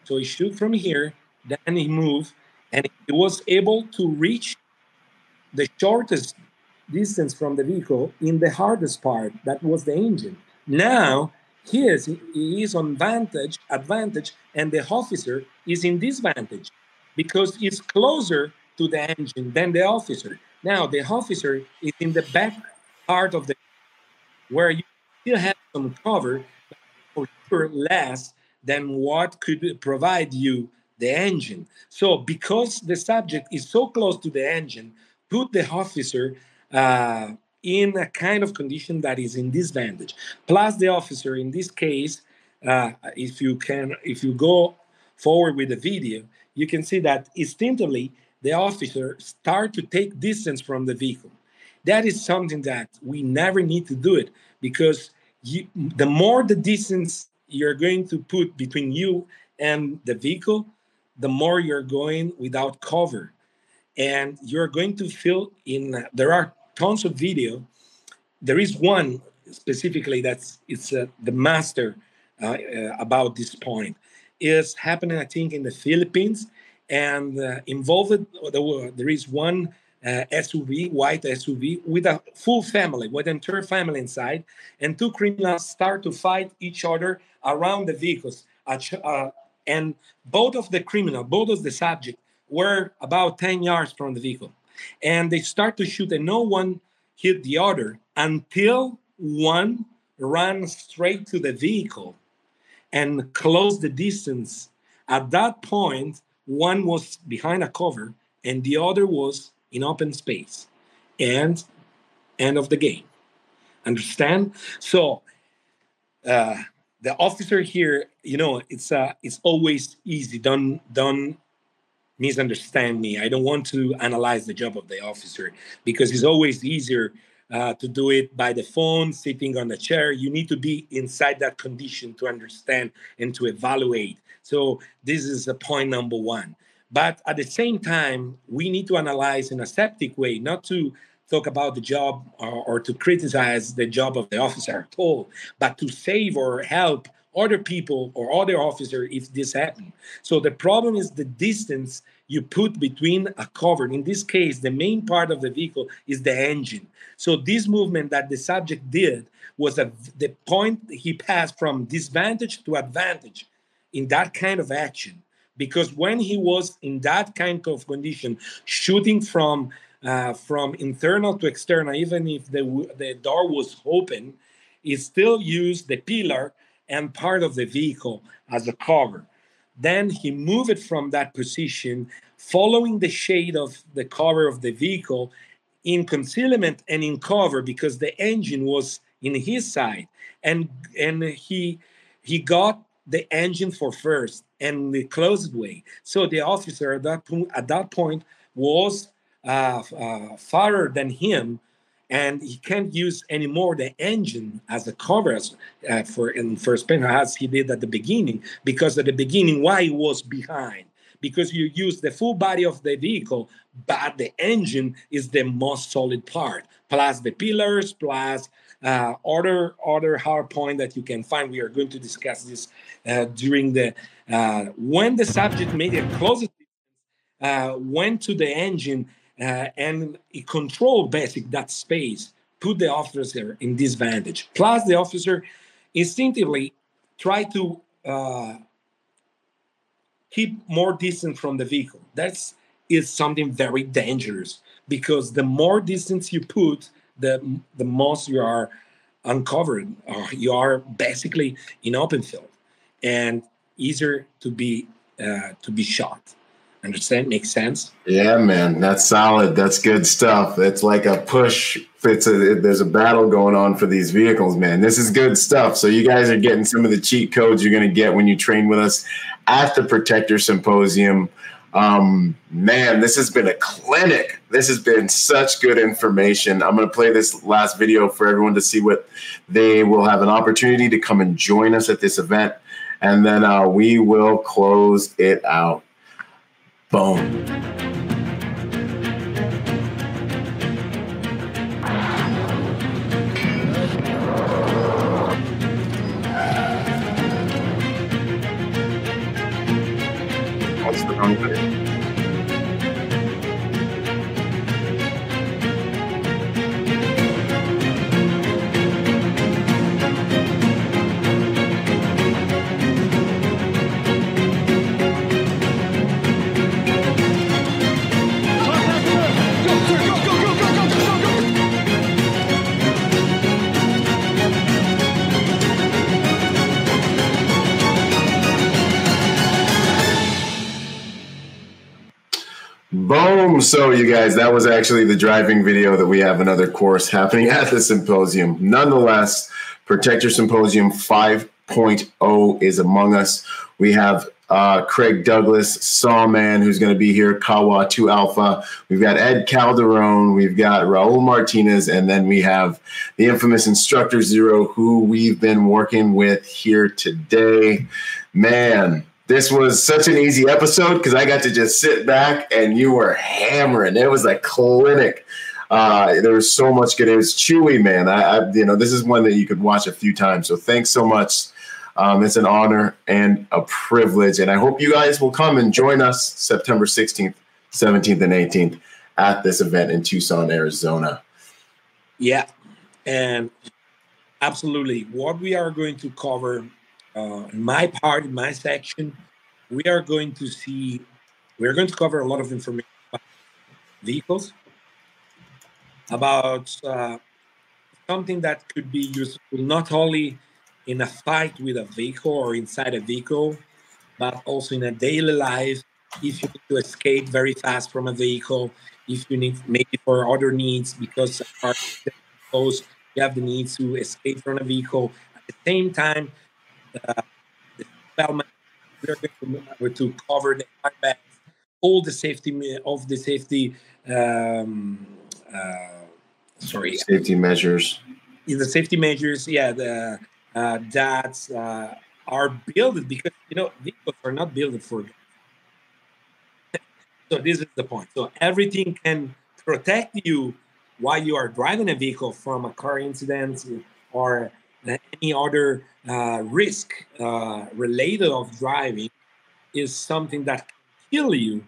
So he shoot from here, then he moved, and he was able to reach the shortest distance from the vehicle in the hardest part, that was the engine. Now, he is, he is on vantage, advantage, and the officer is in disadvantage because he's closer to the engine than the officer. Now the officer is in the back part of the where you still have some cover, for sure less than what could provide you the engine. So because the subject is so close to the engine, put the officer uh, in a kind of condition that is in this disadvantage. Plus the officer in this case, uh, if you can, if you go forward with the video, you can see that instinctively the officer start to take distance from the vehicle. That is something that we never need to do it because you, the more the distance you're going to put between you and the vehicle, the more you're going without cover. And you're going to feel in, there are tons of video. There is one specifically that's it's uh, the master uh, uh, about this point is happening, I think, in the Philippines and uh, involved. There is one uh, SUV, white SUV, with a full family, with an entire family inside, and two criminals start to fight each other around the vehicles. Uh, and both of the criminal, both of the subject, were about 10 yards from the vehicle. And they start to shoot, and no one hit the other until one ran straight to the vehicle and closed the distance. At that point, one was behind a cover and the other was in open space. And end of the game. Understand? So uh, the officer here, you know, it's uh, it's always easy. Don't don't misunderstand me. I don't want to analyze the job of the officer because it's always easier uh, to do it by the phone, sitting on the chair. You need to be inside that condition to understand and to evaluate. So, this is a point number one. But at the same time, we need to analyze in a septic way, not to talk about the job or, or, to criticize the job of the officer at all, but to save or help other people or other officer if this happened. So the problem is the distance you put between a cover. In this case, the main part of the vehicle is the engine. So this movement that the subject did was a, the point he passed from disadvantage to advantage in that kind of action. Because when he was in that kind of condition, shooting from uh, from internal to external, even if the the door was open, he still used the pillar and part of the vehicle as a cover. Then he moved it from that position, following the shade of the cover of the vehicle in concealment and in cover because the engine was in his side. And and he he got the engine for first and the closed way. So the officer at that point at that point was uh, uh, farther than him and he can't use anymore the engine as a cover uh, for in first pen as he did at the beginning because at the beginning why he was behind? Because you use the full body of the vehicle but the engine is the most solid part plus the pillars plus uh, other other hard point that you can find. We are going to discuss this uh, during the uh, when the subject made a closest uh, went to the engine uh, and it controlled basic that space, put the officer in disadvantage. Plus, the officer instinctively tried to uh, keep more distance from the vehicle. That's is something very dangerous because the more distance you put, the the most you are uncovered, or you are basically in open field, and easier to be uh, to be shot. Understand? Makes sense? Yeah, man. That's solid. That's good stuff. It's like a push. It's a, there's a battle going on for these vehicles, man. This is good stuff. So you guys are getting some of the cheat codes you're going to get when you train with us at the Protector Symposium. Um, man, this has been a clinic. This has been such good information. I'm going to play this last video for everyone to see what they will have an opportunity to come and join us at this event. And then uh, we will close it out. Boom. Boom. So, you guys, that was actually the driving video that we have another course happening at the symposium. Nonetheless, Protector Symposium 5.0 is among us. We have uh, Craig Douglas, Sawman, who's going to be here, Kawa 2 Alpha. We've got Ed Calderon. We've got Raul Martinez. And then we have the infamous Instructor Zero, who we've been working with here today. Man, this was such an easy episode because I got to just sit back and you were hammering. It was a clinic. Uh, there was so much good. It was chewy, man. I, I, you know, this is one that you could watch a few times. So thanks so much. Um, it's an honor and a privilege, and I hope you guys will come and join us September 16th, 17th, and 18th at this event in Tucson, Arizona. Yeah, and absolutely. What we are going to cover uh, in my part, in my section, we are going to see, we're going to cover a lot of information about vehicles, about uh, something that could be useful not only in a fight with a vehicle or inside a vehicle, but also in a daily life. If you need to escape very fast from a vehicle, if you need maybe for other needs because you have the need to escape from a vehicle. At the same time, uh, the development we're to, cover the airbags, all the safety of the safety. Um, uh, sorry, safety measures. The safety measures, yeah, the uh, that uh, are built because you know vehicles are not built for. That. So this is the point. So everything can protect you while you are driving a vehicle from a car incident or any other uh, risk uh, related of driving is something that can kill you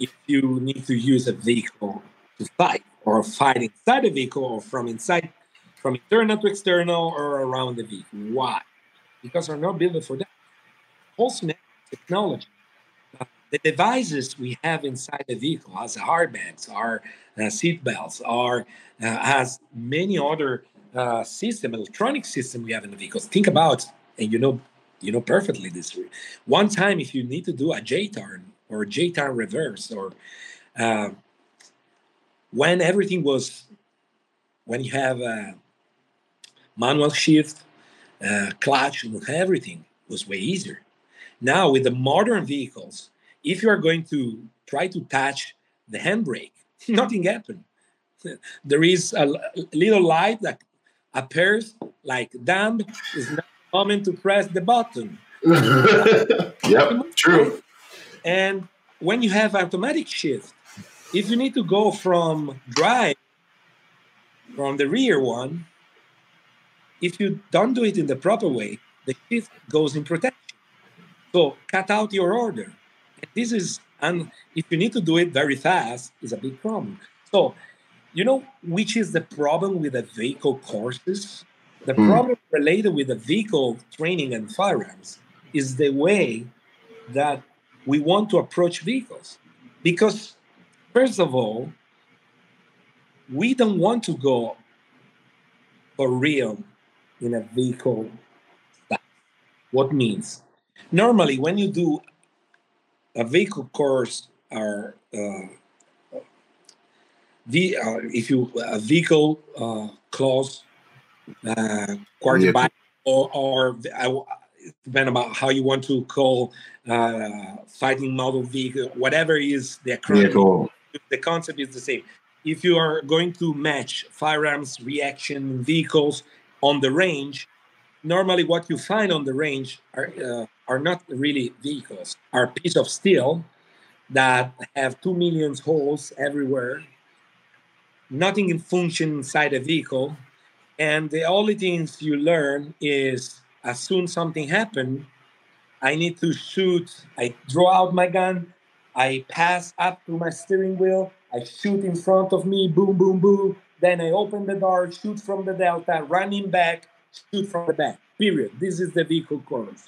if you need to use a vehicle to fight or fight inside a vehicle or from inside from internal to external or around the vehicle. Why? Because they're not built for that. Also technology. Uh, the devices we have inside the vehicle as airbags our uh, seat belts or uh, has many other uh, system, electronic system we have in the vehicles. Think about, and you know, you know perfectly this. One time, if you need to do a J-turn or a J-turn reverse, or uh, when everything was, when you have a manual shift, uh, clutch, everything was way easier. Now with the modern vehicles, if you are going to try to touch the handbrake, nothing happened. There is a little light that appears like damn is not moment to press the button. yep, true. And when you have automatic shift, if you need to go from drive from the rear one, if you don't do it in the proper way, the shift goes in protection. So cut out your order. And this is, and if you need to do it very fast, is a big problem. So you know which is the problem with the vehicle courses? The mm. problem related with the vehicle training and firearms is the way that we want to approach vehicles. Because, first of all, we don't want to go for real in a vehicle What means? Normally, when you do a vehicle course or uh, the uh, if you a vehicle uh, clause uh, quarterback or, or I, depend about how you want to call uh, fighting model vehicle, whatever is the acronym. The concept is the same. If you are going to match firearms reaction vehicles on the range, normally what you find on the range are uh, are not really vehicles, are a piece of steel that have two million holes everywhere nothing in function inside a vehicle and the only things you learn is as soon something happened i need to shoot i draw out my gun i pass up to my steering wheel i shoot in front of me boom boom boom then i open the door shoot from the delta running back shoot from the back period. This is the vehicle course.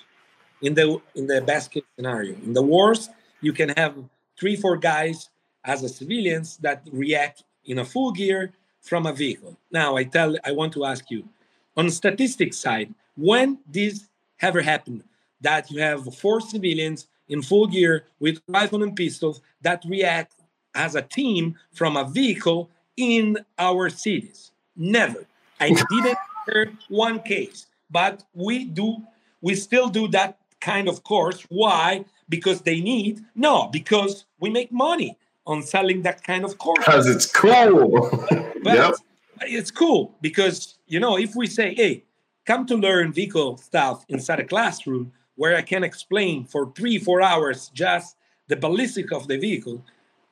In the in the best case scenario. In the worst you can have three four guys as a civilians that react in a full gear from a vehicle. Now, I tell, I want to ask you, on statistics side, when this ever happened that you have four civilians in full gear with rifle and pistols that react as a team from a vehicle in our cities? Never. I didn't hear one case, but we do. We still do that kind of course. Why? Because they need? No, because we make money on selling that kind of course because it's cool. but yep. it's cool because you know if we say, "Hey, come to learn vehicle stuff inside a classroom where I can explain for three, four hours just the ballistic of the vehicle,"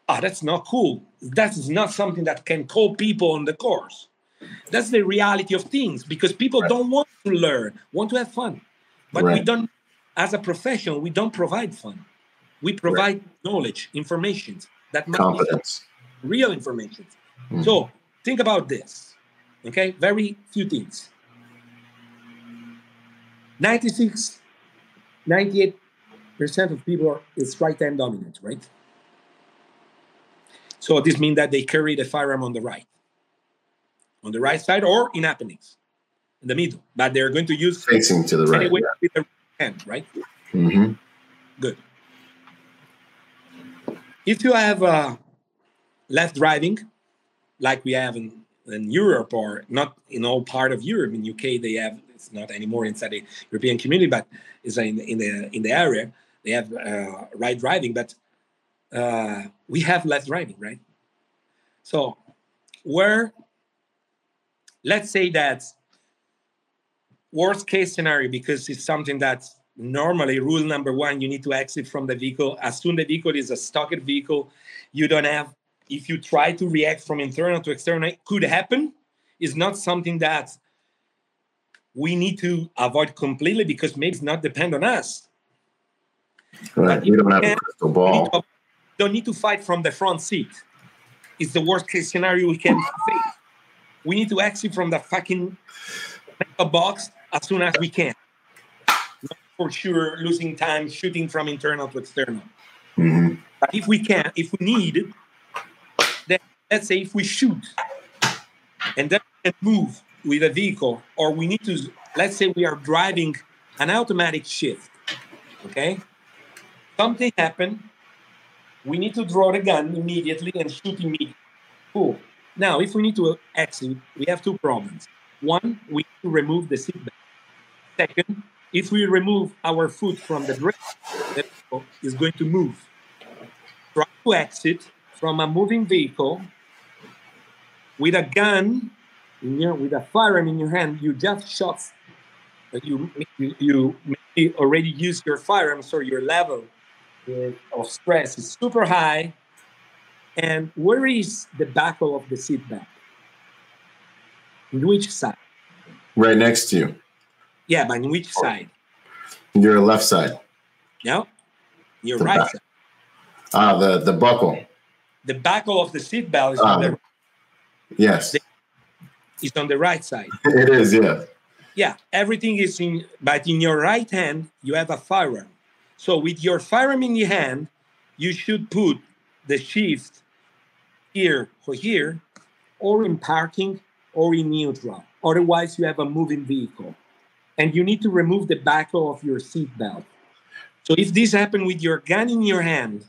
ah, oh, that's not cool. That is not something that can call people on the course. That's the reality of things because people right. don't want to learn, want to have fun, but right. we don't. As a profession, we don't provide fun. We provide right. knowledge, information that confidence, real information. Mm. So think about this. Okay, very few things. 96, 98 percent of people are, is right hand dominant, right? So this means that they carry the firearm on the right, on the right side or in happenings, in the middle. But they're going to use facing to the right, anyway, yeah. with the hand, right? Mm-hmm. Good if you have uh, left driving, like we have in, in Europe or not in all part of Europe, in UK they have it's not anymore inside the European community, but it's in, in the in the area they have uh, right driving, but uh, we have left driving, right? So where let's say that worst case scenario because it's something that normally rule number one you need to exit from the vehicle as soon the vehicle is a stocked vehicle you don't have if you try to react from internal to external, it could happen. Is not something that we need to avoid completely because maybe it's not depend on us. Right. We don't have a crystal need ball. to- don't need to fight from the front seat. It's the worst case scenario we can face. We need to exit from the fucking box as soon as we can. For sure, losing time shooting from internal to external. Mhm. But if we can, if we need, then let's say if we shoot and then move with a vehicle, or we need to, let's say we are driving an automatic shift, okay? Something happened, we need to draw the gun immediately and shoot immediately. Cool. Now, if we need to exit, we have two problems. One, we need to remove the seatbelt. Second, if we remove our foot from the brake, the vehicle is going to move. Try to exit from a moving vehicle with a gun, your, with a firearm in your hand. You just shot. You you, you already use your firearm, so your level uh, of stress is super high. And where is the buckle of the seatbelt? In which side? Right next to you. Yeah, but in which side? Your left side. No, your The right back. side. Ah, the the buckle. The buckle of the seatbelt is, on Ah. the, Yes, it's on the right side. it is. Yeah. Yeah, everything is in, but in your right hand, you have a firearm. So with your firearm in your hand, you should put the shift here or here, or in parking, or in neutral. Otherwise, you have a moving vehicle. And you need to remove the buckle of your seatbelt. So if this happened with your gun in your hand,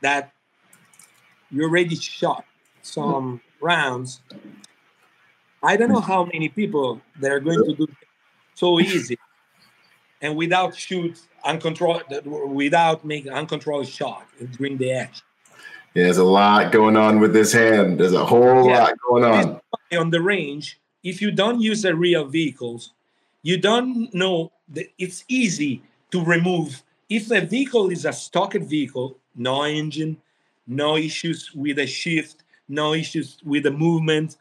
that you already shot some rounds, I don't know how many people that are going to do so easy and without shoot uncontrolled, without making uncontrolled shot during the action. Yeah, There's a lot going on with this hand. There's a whole Yeah. lot going on. on the range, if you don't use the real vehicles, you don't know that it's easy to remove. If a vehicle is a stocked vehicle, no engine, no issues with the shift, no issues with the movement,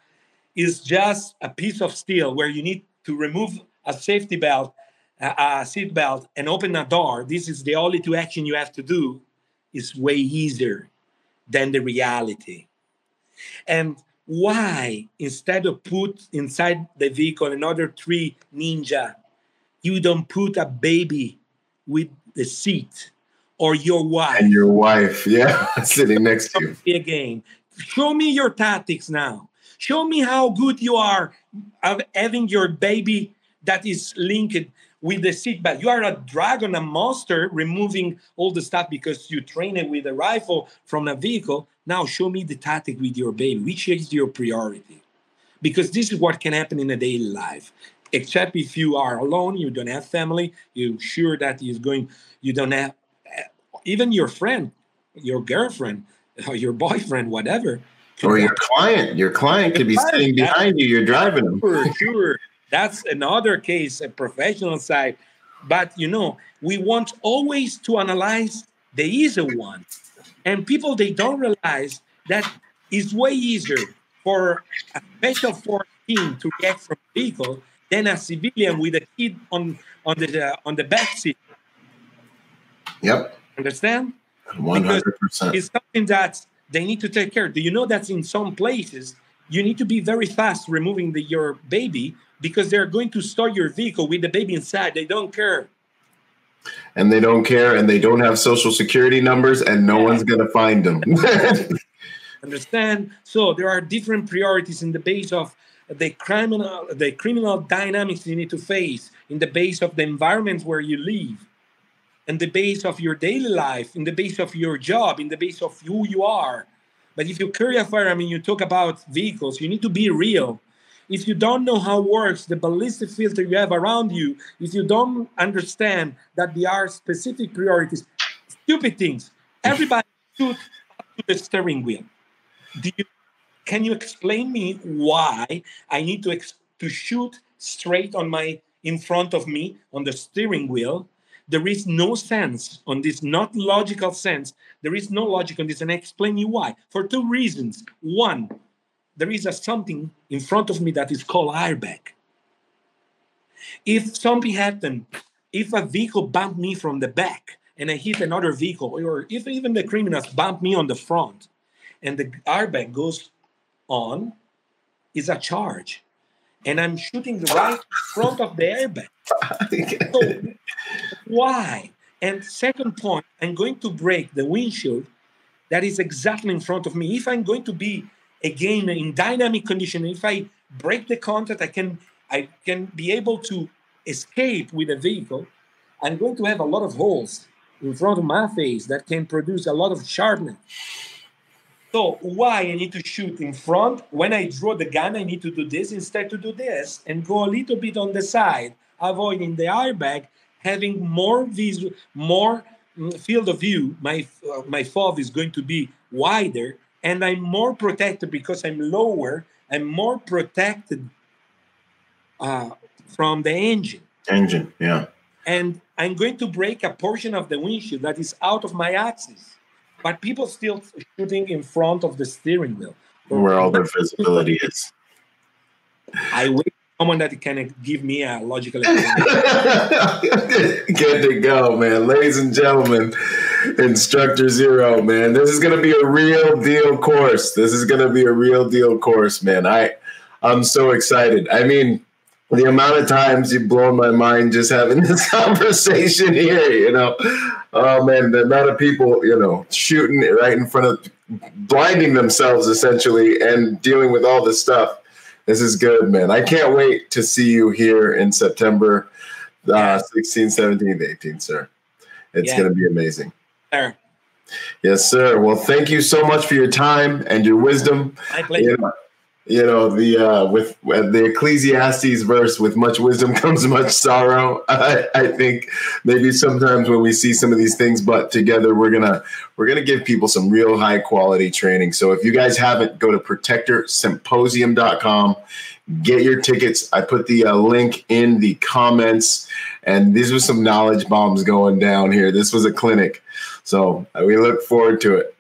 is just a piece of steel where you need to remove a safety belt, a seat belt, and open a door. This is the only two action you have to do. Is way easier than the reality. And why, instead of put inside the vehicle another three ninja, you don't put a baby with the seat or your wife And your wife, yeah, sitting next to you. again? Show me your tactics now. Show me how good you are of having your baby that is linked with the seatbelt. You are a dragon, a monster, removing all the stuff because you train it with a rifle from a vehicle. Now show me the tactic with your baby. Which is your priority? Because this is what can happen in a daily life. Except if you are alone, you don't have family, you're sure that you're going, you don't have eh, even your friend, your girlfriend, or your boyfriend, whatever. Or your client. Your client could be sitting behind you. You're driving them. Sure, sure. That's another case, a professional side. But you know, we want always to analyze the easy one. And people they don't realize that it's way easier for a special force team to react from vehicle than a civilian with a kid on on the uh, on the back seat. Yep. Understand? One hundred percent. It's something that they need to take care. Do you know that in some places you need to be very fast removing the, your baby because they're going to start your vehicle with the baby inside. They don't care. And they don't care, and they don't have social security numbers, and no one's gonna find them. Understand? So there are different priorities in the base of the criminal the criminal dynamics you need to face, in the base of the environment where you live, in the base of your daily life, in the base of your job, in the base of who you are. But if you carry a firearm I and you talk about vehicles, you need to be real. If you don't know how works the ballistic filter you have around you, if you don't understand that there are specific priorities, stupid things. Everybody shoot to the steering wheel. You, can you explain me why I need to ex, to shoot straight on my in front of me on the steering wheel? there is no sense on this, not logical sense. There is no logic on this, and I explain you why. For two reasons. One, there is a something in front of me that is called airbag. If something happened, if a vehicle bumped me from the back and I hit another vehicle, or if even the criminals bump me on the front, and the airbag goes on, is a charge, and I'm shooting right front of the airbag. So why? And second point, I'm going to break the windshield that is exactly in front of me. If I'm going to be again in dynamic condition, if I break the contact, I can I can be able to escape with the vehicle. I'm going to have a lot of holes in front of my face that can produce a lot of sharpness. So why I need to shoot in front? When I draw the gun, I need to do this instead to do this and go a little bit on the side, avoiding the airbag, having more visual, more mm, field of view. My uh, my FOV is going to be wider, and I'm more protected because I'm lower. I'm more protected uh, from the engine. Engine, yeah. And I'm going to break a portion of the windshield that is out of my axis. But people still shooting in front of the steering wheel. Where all their visibility is. I wait for someone that can give me a logical. Good to go, man. Ladies and gentlemen, Instructor Zero, man. This is gonna be a real deal course. This is gonna be a real deal course, man. I I'm so excited. I mean, the amount of times you've blown my mind just having this conversation here, you know. Oh man, the amount of people, you know, shooting it right in front of blinding themselves essentially and dealing with all this stuff. This is good, man. I can't wait to see you here in September uh, 16th, 17th, 18th, sir. It's Yeah. going to be amazing. There. Yes, sir. Well, thank you so much for your time and your wisdom. My pleasure. You know, you know the uh, with uh, the Ecclesiastes verse, with much wisdom comes much sorrow. I, I think maybe sometimes when we see some of these things but together, we're gonna we're gonna give people some real high quality training. So if you guys haven't, go to protectorsymposium.com, get your tickets. I put the uh, link in the comments, and these were some knowledge bombs going down here. This was a clinic, so uh, we look forward to it.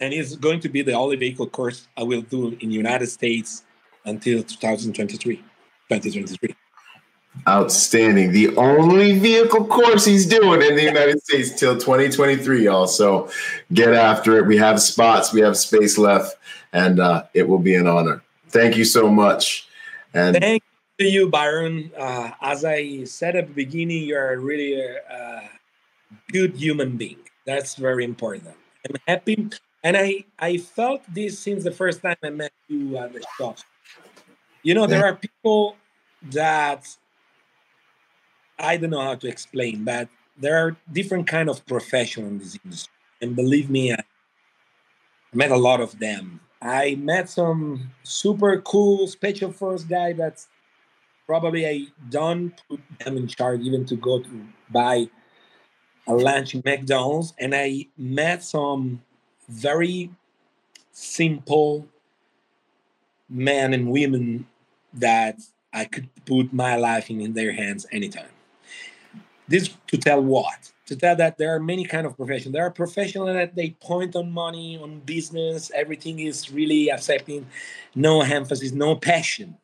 and it's going to be the only vehicle course I will do in the United States until 2023. 2023. Outstanding. The only vehicle course he's doing in the United States till 2023, y'all. So get after it. We have spots, we have space left, and uh, it will be an honor. Thank you so much. And Thank you to you, Byron. Uh, as I said at the beginning, you're a really uh, good human being. That's very important. I'm happy, and I I felt this since the first time I met you at the shop. You know, there are people that I don't know how to explain, but there are different kind of professionals in this industry, and believe me, I met a lot of them. I met some super cool special force guy that's probably I don't put them in charge even to go to buy a lunch in McDonald's, and I met some very simple men and women that I could put my life in, in their hands anytime. This to tell what? To tell that there are many kind of professions. There are professionals that they point on money, on business. Everything is really accepting, no emphasis, no passion.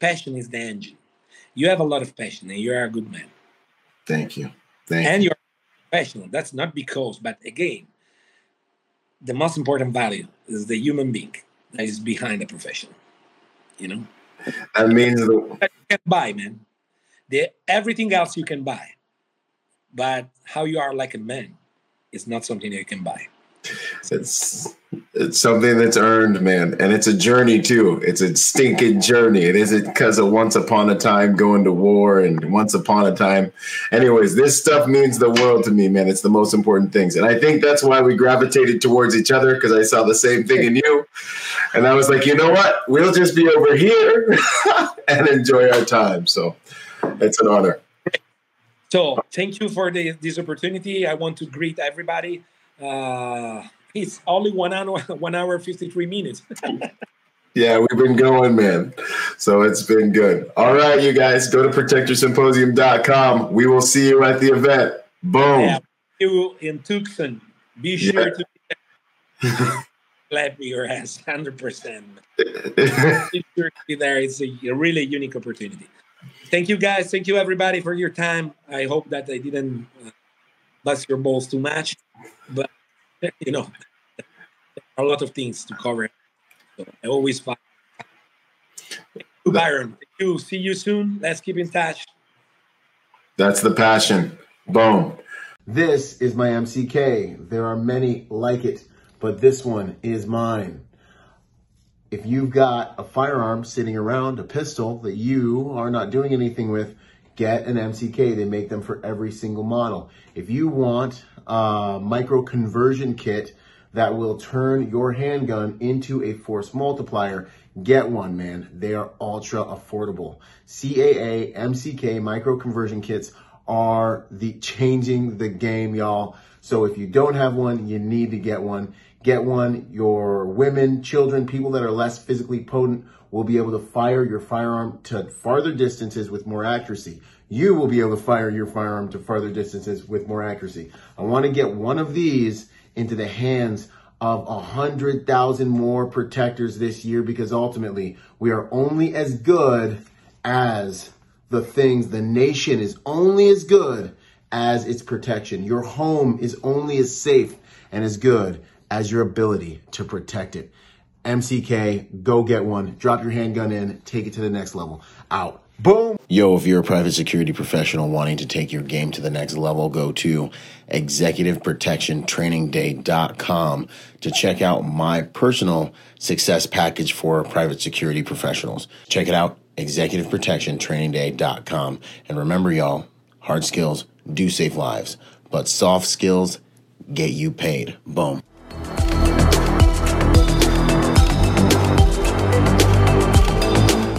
Passion is the engine. You have a lot of passion, and you are a good man thank you. Thank and you. you're professional. That's not because, but again, the most important value is the human being that is behind the profession. You know, That means the, that you can buy, man. The everything else you can buy, but how you are like a man is not something that you can buy. It's it's something that's earned, man, and it's a journey too. It's a stinking journey. It isn't because of once upon a time going to war and once upon a time. Anyways, this stuff means the world to me, man. It's the most important things, and I think that's why we gravitated towards each other because I saw the same thing in you, and I was like, you know what? We'll just be over here and enjoy our time. So it's an honor. So thank you for the, this opportunity. I want to greet everybody. Uh, it's only one hour, one hour fifty three minutes. Yeah, we've been going, man. So it's been good. All right, you guys, go to protectorsymposium.com. We will see you at the event. Boom. Yeah, you in Tucson. Be sure yeah. to clap your ass 100%. be sure to be there. It's a, a really unique opportunity. Thank you, guys. Thank you, everybody, for your time. I hope that I didn't uh, bust your balls too much, but you know, a lot of things to cover. So I always find. Thank you, Byron. Thank you. See you soon. Let's keep in touch. That's the passion. Boom. This is my MCK. There are many like it, but this one is mine. If you've got a firearm sitting around, a pistol that you are not doing anything with, get an MCK. They make them for every single model. If you want a micro conversion kit that will turn your handgun into a force multiplier, get one, man. They are ultra affordable. CAA MCK micro conversion kits are the changing the game, y'all. So if you don't have one, you need to get one. Get one. Your women, children, people that are less physically potent will be able to fire your firearm to farther distances with more accuracy. You will be able to fire your firearm to farther distances with more accuracy. I want to get one of these into the hands of a hundred thousand more protectors this year because ultimately we are only as good as the things the nation is only as good as its protection. Your home is only as safe and as good as your ability to protect it. MCK, go get one. Drop your handgun in, take it to the next level. Out. Boom. Yo, if you're a private security professional wanting to take your game to the next level, go to executiveprotectiontrainingday.com to check out my personal success package for private security professionals. Check it out, executiveprotectiontrainingday.com. And remember, y'all, hard skills do save lives, but soft skills get you paid. Boom.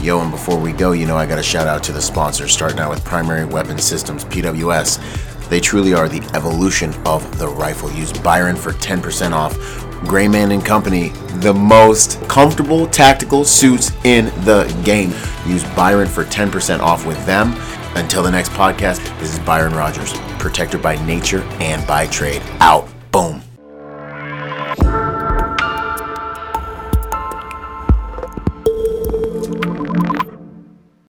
Yo, and before we go, you know, I got a shout out to the sponsors, starting out with Primary Weapon Systems, PWS. They truly are the evolution of the rifle. Use Byron for 10% off. Grayman and Company, the most comfortable tactical suits in the game. Use Byron for 10% off with them. Until the next podcast, this is Byron Rogers, protector by nature and by trade. Out.